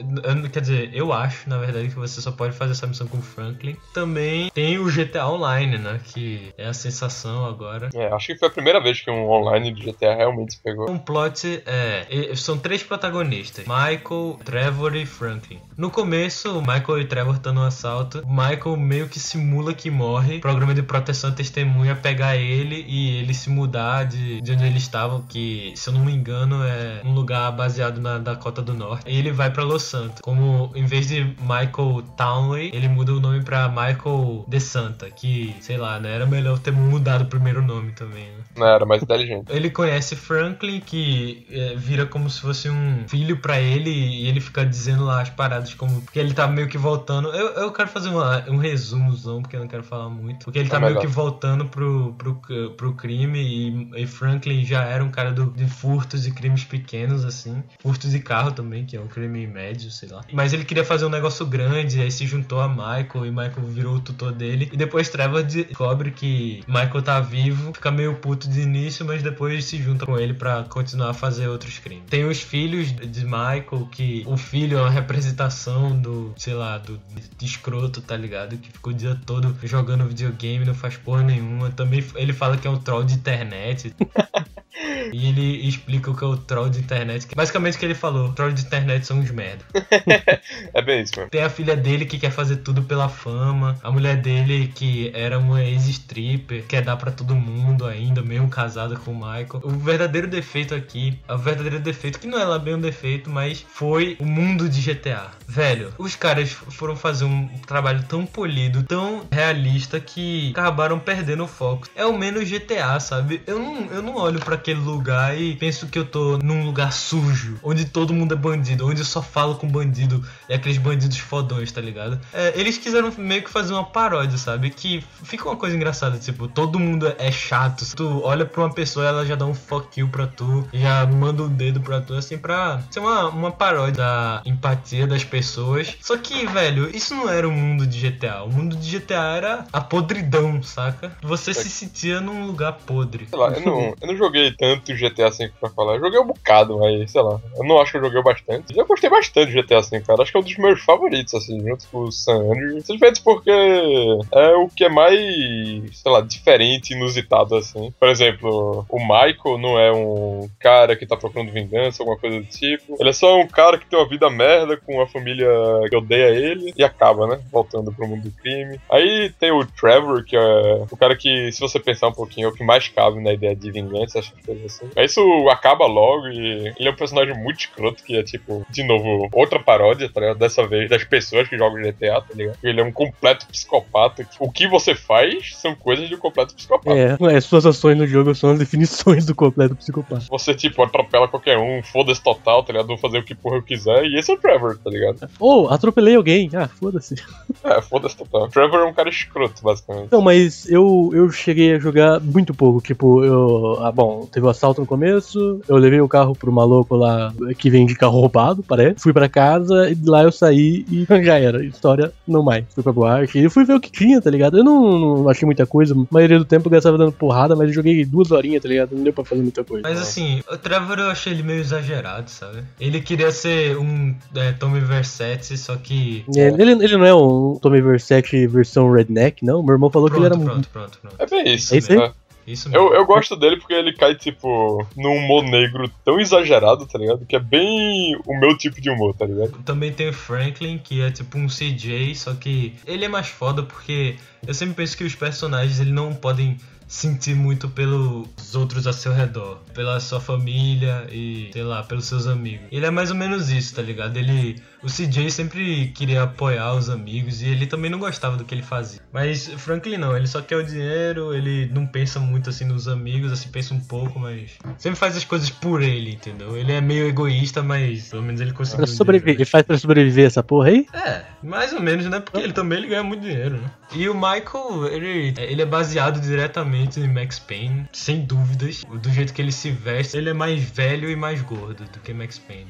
Quer dizer, eu acho, na verdade, que você só pode fazer essa missão com o Franklin. Também tem o GTA Online, né? Que é a sensação agora. É, acho que foi a primeira vez que um online do GTA realmente se pegou. Um plot é. São três protagonistas: Michael, Trevor e Franklin. No começo, o Michael e Trevor estão no assalto. O Michael meio que simula que morre. O programa de proteção testemunha pegar ele e ele se mudar de, de onde eles estavam, que, se eu não me engano, é um lugar baseado na Dakota do Norte. E ele vai pra Los Santos. Como em vez de Michael Townley, ele muda o nome pra Michael De Santa, que, sei lá, né? Era melhor ter mudado o primeiro nome também, né? Não, era mais inteligente. Ele conhece Franklin, que é, vira como se fosse um filho pra ele, e ele fica dizendo lá as paradas como. Porque ele tá meio que voltando. Eu, eu quero fazer uma- um resumozão, porque eu não quero falar muito. Porque ele tá É meio que voltando pro, pro, pro crime, e, e Franklin já já era um cara do- de furtos e crimes pequenos, assim. Furtos de carro também, que é um crime médio, sei lá. Mas ele queria fazer um negócio grande, aí se juntou a Michael e Michael virou o tutor dele. E depois Trevor descobre que Michael tá vivo, fica meio puto de início, mas depois se junta com ele pra continuar a fazer outros crimes. Tem os filhos de Michael, que o filho é uma representação do, sei lá, do de escroto, tá ligado? Que ficou o dia todo jogando videogame, não faz porra nenhuma. Também ele fala que é um troll de internet. E ele explica o que é o troll de internet. que Basicamente o que ele falou, troll de internet são uns merda. É bem isso, mano. Tem a filha dele que quer fazer tudo pela fama. A mulher dele que era uma ex-stripper, quer dar pra todo mundo ainda, mesmo casada com o Michael. O verdadeiro defeito aqui, o verdadeiro defeito, que não é lá bem um defeito, mas foi o mundo de GTA. Velho, os caras foram fazer um trabalho tão polido, tão realista, que acabaram perdendo o foco. É o menos GTA, sabe? Eu não, eu não olho pra aquele lugar e penso que eu tô num lugar sujo, onde todo mundo é bandido, onde eu só falo com bandido e aqueles bandidos fodões, tá ligado? É, eles quiseram meio que fazer uma paródia, sabe? Que fica uma coisa engraçada, tipo, todo mundo é chato. Tu olha pra uma pessoa, ela já dá um fuck you pra tu, já manda um dedo pra tu, assim, pra ser uma, uma paródia da empatia das pessoas. Só que, velho, isso não era o mundo de GTA. O mundo de GTA era a podridão, saca? Você se sentia num lugar podre. Sei lá, eu não, eu não joguei tanto GTA V pra falar. Eu joguei um bocado, mas sei lá. Eu não acho que eu joguei bastante. Eu gostei bastante de GTA V, cara. Acho que é um dos meus favoritos, assim, junto com o San Andreas. Simplesmente porque é o que é mais, sei lá, diferente, inusitado, assim. Por exemplo, o Michael não é um cara que tá procurando vingança, alguma coisa do tipo. Ele é só um cara que tem uma vida merda com uma família que odeia ele e acaba, né? Voltando pro mundo do crime. Aí tem o Trevor, que é o cara que, se você pensar um pouquinho, é o que mais cabe na ideia de vingança, acho coisa assim. Aí isso acaba logo e ele é um personagem muito escroto, que é tipo, de novo, outra paródia, tá ligado? Dessa vez das pessoas que jogam GTA, tá ligado? Ele é um completo psicopata. que O que você faz são coisas de um completo psicopata. É, é, suas ações no jogo são as definições do completo psicopata. Você, tipo, atropela qualquer um, foda-se total, tá ligado? Vou fazer o que porra eu quiser. E esse é o Trevor, tá ligado? Ou, atropelei alguém. Ah, foda-se. É, foda-se total. Trevor é um cara escroto, basicamente. Não, mas eu, eu cheguei a jogar muito pouco. Tipo, eu. Ah, bom, teve o assalto no começo, eu levei o carro pro maluco lá que vende carro roubado, parece. Fui pra casa e de lá eu saí e já era. História não mais. Fui pra boate e fui ver o que tinha, tá ligado? Eu não, não achei muita coisa. A maioria do tempo eu gastava dando porrada, mas eu joguei duas horinhas, tá ligado? Não deu pra fazer muita coisa. Mas assim, o Trevor eu achei ele meio exagerado, sabe? Ele queria ser um é, Tommy Versetti, só que. É, Ele, ele não é um Tommy Versetti versão redneck, não? Meu irmão falou que ele era Pronto, muito. pronto, pronto, pronto. É bem isso. É isso aí? né? Isso mesmo. Eu, eu gosto dele porque ele cai, tipo, num humor negro tão exagerado, tá ligado? Que é bem o meu tipo de humor, tá ligado? Também tem o Franklin, que é tipo um CJ, só que ele é mais foda porque eu sempre penso que os personagens ele não podem sentir muito pelos outros a seu redor, pela sua família e, sei lá, pelos seus amigos. Ele é mais ou menos isso, tá ligado? Ele o CJ sempre queria apoiar os amigos e ele também não gostava do que ele fazia. Mas Franklin não, ele só quer o dinheiro, ele não pensa muito assim nos amigos, assim, pensa um pouco, mas sempre faz as coisas por ele, entendeu? Ele é meio egoísta, mas pelo menos ele conseguiu. Pra sobreviver. Ele faz pra sobreviver essa porra aí? É, mais ou menos, né? Porque ele também ele ganha muito dinheiro, né? E o Michael, ele, ele é baseado diretamente em Max Payne, sem dúvidas. Do jeito que ele se veste, ele é mais velho e mais gordo do que Max Payne.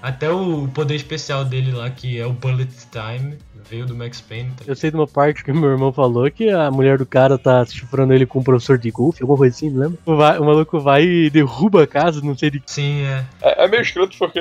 Até o poder especial dele lá, que é o Bullet Time, veio do Max Payne. Tá? Eu sei de uma parte que meu irmão falou que a mulher do cara tá chifrando ele com um professor de golfe, alguma coisa assim, não lembra? O, vai- o maluco vai e derruba a casa, não sei de que. Sim, é. É, é meio escroto porque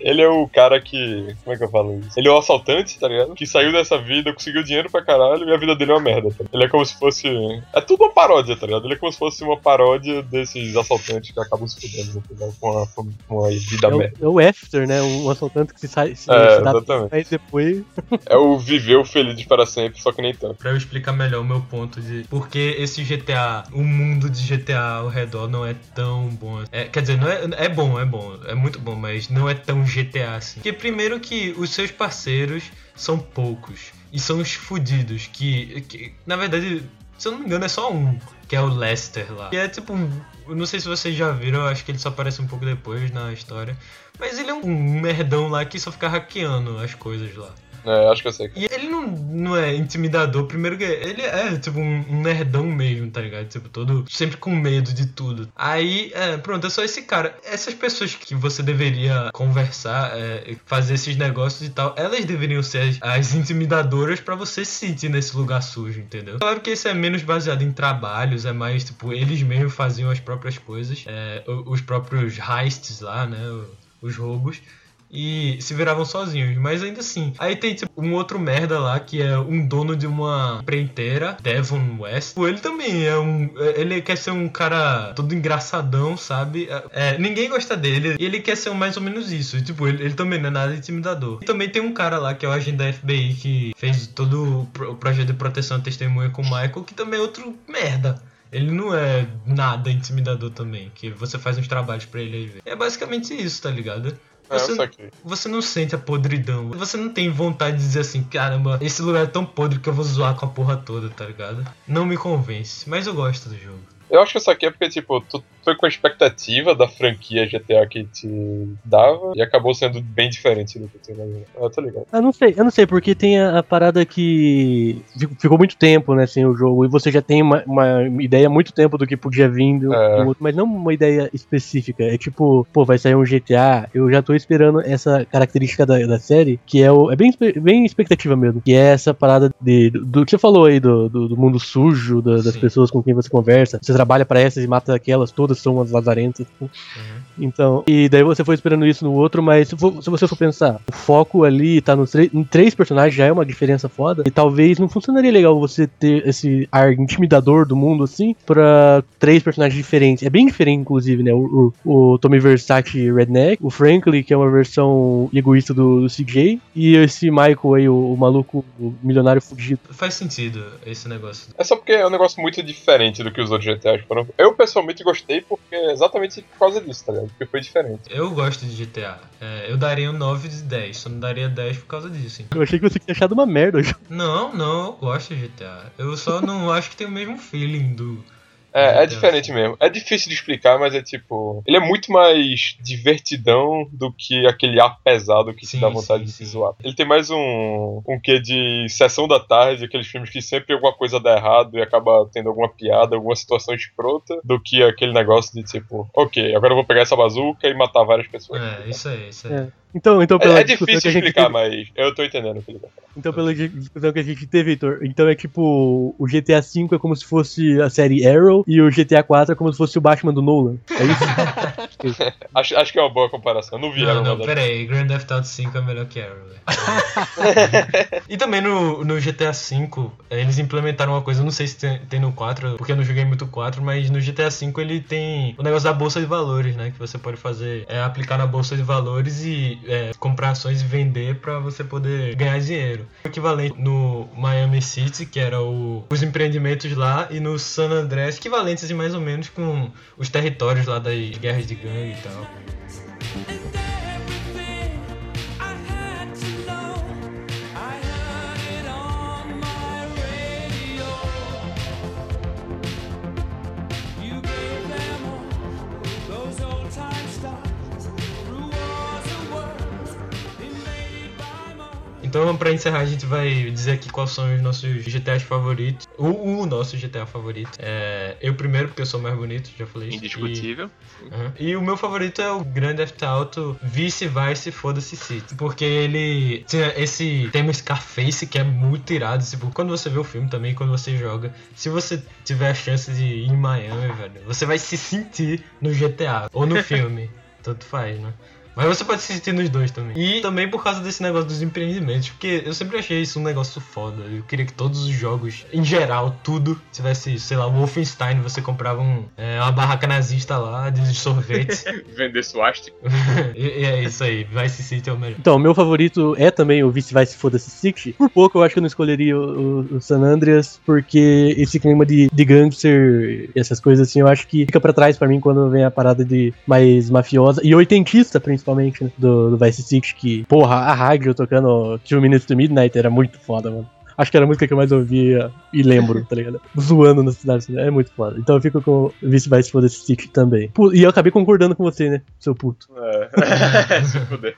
ele é o cara que. Como é que eu falo isso? Ele é o assaltante, tá ligado? Que saiu dessa vida, conseguiu dinheiro pra caralho e a vida dele é uma merda. Tá? Ele é como se fosse. É tudo uma paródia, tá ligado? Ele é como se fosse uma paródia desses assaltantes que acabam se fudendo, tá ligado? Com uma, com uma vida É o, merda. é o After, né? Um assaltante que se sai. Se, É, se dá exatamente. aí depois. É o viveu feliz para sempre, só que nem tanto. Pra eu explicar melhor o meu ponto de porque esse GTA, o mundo de GTA ao redor não é tão bom. É, quer dizer, não é, é bom, é bom, é muito bom, mas não é tão GTA assim. Porque primeiro que os seus parceiros são poucos e são os fudidos que, que na verdade, se eu não me engano é só um, que é o Lester lá. E é tipo um, eu não sei se vocês já viram, eu acho que ele só aparece um pouco depois na história, mas ele é um merdão lá que só fica hackeando as coisas lá. É, acho que eu sei. E ele não, não é intimidador, primeiro que ele é, tipo, um, nerdão mesmo, tá ligado? Tipo, todo sempre com medo de tudo. Aí, é, pronto, é só esse cara. Essas pessoas que você deveria conversar, é, fazer esses negócios e tal, elas deveriam ser as, as intimidadoras pra você se sentir nesse lugar sujo, entendeu? Claro que esse é menos baseado em trabalhos, é mais, tipo, eles mesmos faziam as próprias coisas, é, os próprios heists lá, né? Os roubos e se viravam sozinhos, mas ainda assim. Aí tem tipo um outro merda lá que é um dono de uma empreiteira, Devon West. Ele também é um. Ele quer ser um cara todo engraçadão, sabe? É, ninguém gosta dele e ele quer ser mais ou menos isso. E, tipo, ele, ele também não é nada intimidador. E também tem um cara lá que é o agente da FBI que fez todo o pro- o projeto de proteção à testemunha com o Michael, que também é outro merda. Ele não é nada intimidador também, que você faz uns trabalhos pra ele às vezes. É basicamente isso, tá ligado? É, Você, saquei. você não sente a podridão. Você não tem vontade de dizer assim, caramba, esse lugar é tão podre que eu vou zoar com a porra toda, tá ligado? Não me convence, mas eu gosto do jogo. Eu acho que isso aqui é porque, tipo, tu foi com a expectativa da franquia GTA que te dava e acabou sendo bem diferente do que tu imaginou. Eu tô ligado. Eu não sei, eu não sei, porque tem a, a parada que fico- ficou muito tempo, né, sem o jogo, e você já tem uma, uma ideia há muito tempo do que podia vir do, É. do outro, mas não uma ideia específica. É tipo, pô, vai sair um GTA, eu já tô esperando essa característica da, da série, que é o. É bem, bem expectativa mesmo, que é essa parada de, do, do que você falou aí, do, do, do mundo sujo, da- das pessoas com quem você conversa. Você trabalha pra essas e mata aquelas, todas são umas lazarentas. Então, e daí você foi esperando isso no outro, mas se, for- se você for pensar, o foco ali tá nos três- em três personagens já é uma diferença foda, e talvez não funcionaria legal você ter esse ar intimidador do mundo assim pra três personagens diferentes. É bem diferente, inclusive, né? O, o, o Tommy Versace Redneck, o Franklin, que é uma versão egoísta do, do CJ, e esse Michael aí, o, o maluco o milionário fugido. Faz sentido esse negócio. É só porque é um negócio muito diferente do que os outros GTAs foram. Eu pessoalmente gostei porque exatamente por causa disso, tá ligado? Porque foi diferente. Eu gosto de GTA. É, eu daria um 9 de 10, só não daria 10 por causa disso. Eu achei que você tinha achado uma merda. Não, não, eu gosto de GTA. Eu só não acho que tem o mesmo feeling do. É, é diferente mesmo. É difícil de explicar, mas é tipo. Ele é muito mais divertidão do que aquele ar pesado que te Sim, dá vontade sim, de se zoar. Ele tem mais um. um quê de sessão da tarde, aqueles filmes que sempre alguma coisa dá errado e acaba tendo alguma piada, alguma situação escrota, do que aquele negócio de tipo, ok, agora eu vou pegar essa bazuca e matar várias pessoas. É, isso aí, isso aí. É. Então, então pela É, é difícil que a gente explicar, teve- mas eu tô entendendo o que ele tá falando. Então, pela di- discussão que a gente teve, Heitor, então é tipo, o GTA V é como se fosse a série Arrow e o GTA IV é como se fosse o Batman do Nolan. É isso? Acho, acho que é uma boa comparação. Não vi Não, não, uma pera aí, Grand Theft Auto 5 é melhor que Arrow, velho. e também no, no GTA V, eles implementaram uma coisa, eu não sei se tem, tem no 4, porque eu não joguei muito o 4, mas no GTA V ele tem o negócio da bolsa de valores, né? Que você pode fazer, é aplicar na bolsa de valores e é, comprar ações e vender pra você poder ganhar dinheiro. O equivalente no Miami City, que era o- os empreendimentos lá, e no San Andreas, equivalentes assim, mais ou menos com os territórios lá das guerras de gangue e tal. Então, pra encerrar, a gente vai dizer aqui quais são os nossos GTAs favoritos. O, o nosso GTA favorito. É, eu primeiro, porque eu sou mais bonito, já falei isso. Indiscutível. E. E o meu favorito é o Grand Theft Auto Vice Vice Foda-se City. Porque ele tinha esse tema Scarface que é muito irado. Tipo, quando você vê o filme também, quando você joga, se você tiver a chance de ir em Miami, velho, você vai se sentir no GTA ou no filme. Tanto faz, né? Mas você pode se sentir nos dois também. E também por causa desse negócio dos empreendimentos. Porque eu sempre achei isso um negócio foda. Eu queria que todos os jogos, em geral, tudo, tivesse, sei lá, Wolfenstein, você comprava um, é, uma barraca nazista lá de sorvete. Vender swastika. e, e é isso aí, Vice City é o melhor. Então, o meu favorito é também o Vice Vice Foda-se City. Por pouco eu acho que eu não escolheria o, o- o San Andreas, porque esse clima de, de gangster e essas coisas assim, eu acho que fica pra trás pra mim quando vem a parada de mais mafiosa e oitentista, principalmente, né, do, do Vice City, que, porra, a rádio tocando Two Minutes to Midnight era muito foda, mano. Acho que era a música que eu mais ouvia e lembro, tá ligado? Zoando na cidade, assim, é muito foda. Então eu fico com o Vice Vice Foda-se City também. E eu acabei concordando com você, né, seu puto. É. Se fuder.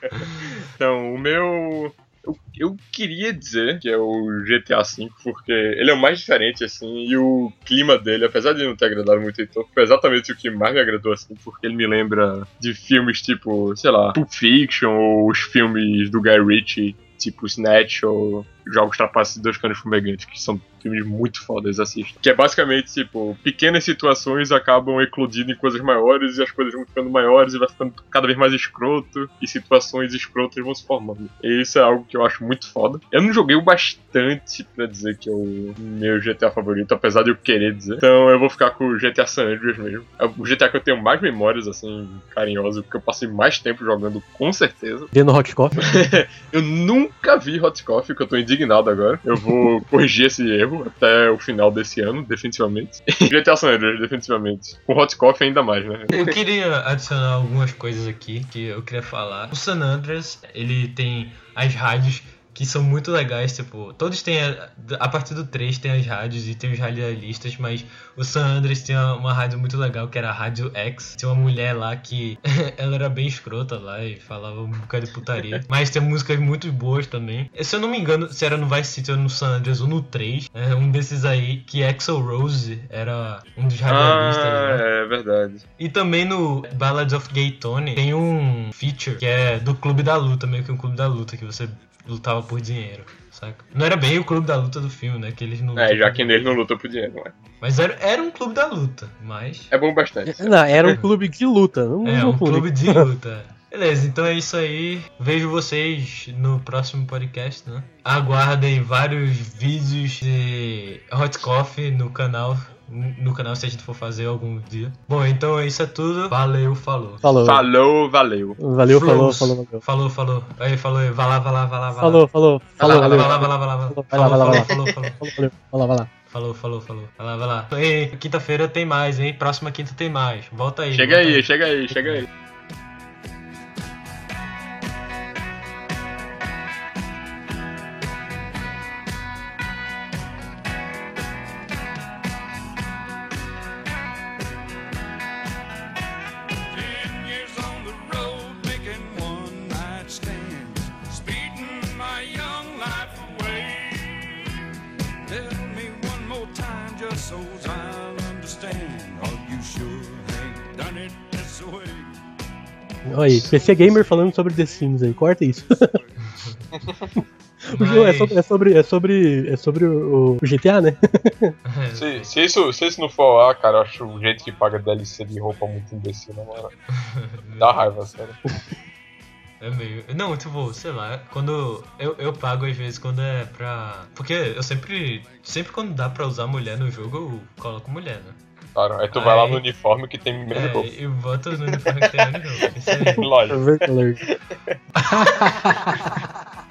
Então, o meu Eu, eu queria dizer que é o GTA V, porque ele é o mais diferente, assim, e o clima dele, apesar de não ter agradado muito o Heitor, foi exatamente o que mais me agradou, assim, porque ele me lembra de filmes tipo, sei lá, Pulp Fiction, ou os filmes do Guy Ritchie, tipo Snatch, ou Jogos Trapaços e Dois Canos Fumegantes, que são filmes muito fodas, assistam. Que é basicamente, tipo, pequenas situações acabam eclodindo em coisas maiores e as coisas vão ficando maiores e vai ficando cada vez mais escroto e situações escrotas vão se formando. E isso é algo que eu acho muito foda. Eu não joguei o bastante pra dizer que é o meu GTA favorito, apesar de eu querer dizer. Então eu vou ficar com o GTA San Andreas mesmo. É o GTA que eu tenho mais memórias, assim, carinhosas, que eu passei mais tempo jogando, com certeza. Vendo Hot Coffee. eu nunca vi Hot Coffee, que eu tô indignado agora. Eu vou corrigir esse erro até o final desse ano, definitivamente. GTA San Andreas, definitivamente. Com Hot Coffee ainda mais, né? Eu queria adicionar algumas coisas aqui que eu queria falar. O San Andreas, ele tem as rádios que são muito legais, tipo, todos têm, a, a partir do 3 tem as rádios e tem os radialistas, mas o San Andreas tinha uma rádio muito legal que era a Rádio X. Tinha uma mulher lá que ela era bem escrota lá e falava um bocado de putaria. mas tem músicas muito boas também. Se eu não me engano, se era no Vice City ou no San Andreas ou no 3, é um desses aí que Axel Rose era um dos radialistas. Ah, né? é verdade. E também no Ballads of Gay Tony tem um feature que é do Clube da Luta, meio que um clube da luta, que você lutava por dinheiro, saca? Não era bem o clube da luta do filme, né? Que eles não É, já que nele não luta por dinheiro, não é? Mas era, era um clube da luta, mas. É bom bastante. Não, era um clube de luta. Não É, um clube de luta. Beleza, então é isso aí. Vejo vocês no próximo podcast, né? Aguardem vários vídeos de Hot Coffee no canal. No canal se a gente for fazer algum dia. Bom, então isso é tudo. Valeu, falou. Falou. Falou, valeu. Valeu, falou, Flows. falou, valeu. Falou, falou. Aí, falou aí. Vai lá, vai lá, vai lá, vai lá. Falou, falou, falou, Vai lá, valeu. vai lá, vai lá, vai lá, vai lá. Vai lá, vai lá, vai lá. Falou, falou, falou. Falou. Vai lá. Falou, falou, falou. Vai lá, vai lá. Ei, quinta-feira tem mais, hein? Próxima quinta tem mais. Volta aí. Chega volta aí, chega aí, chega aí. Olha aí, PC Gamer falando sobre The Sims aí, corta isso. O jogo é sobre, é sobre, é sobre, é sobre o, o GTA, né? Se, se, isso, se isso não for lá, cara, eu acho o jeito que paga DLC de roupa muito imbecil, na moral. Dá raiva, sério. É meio. Não, tipo, sei lá, quando. Eu, eu pago às vezes quando é pra. Porque eu sempre. Sempre quando dá pra usar mulher no jogo, eu coloco mulher, né? Claro, aí tu vai lá no uniforme que tem menos É, roupa. e bota no uniforme que tem no jogo. Isso aí. Lógico. Alert.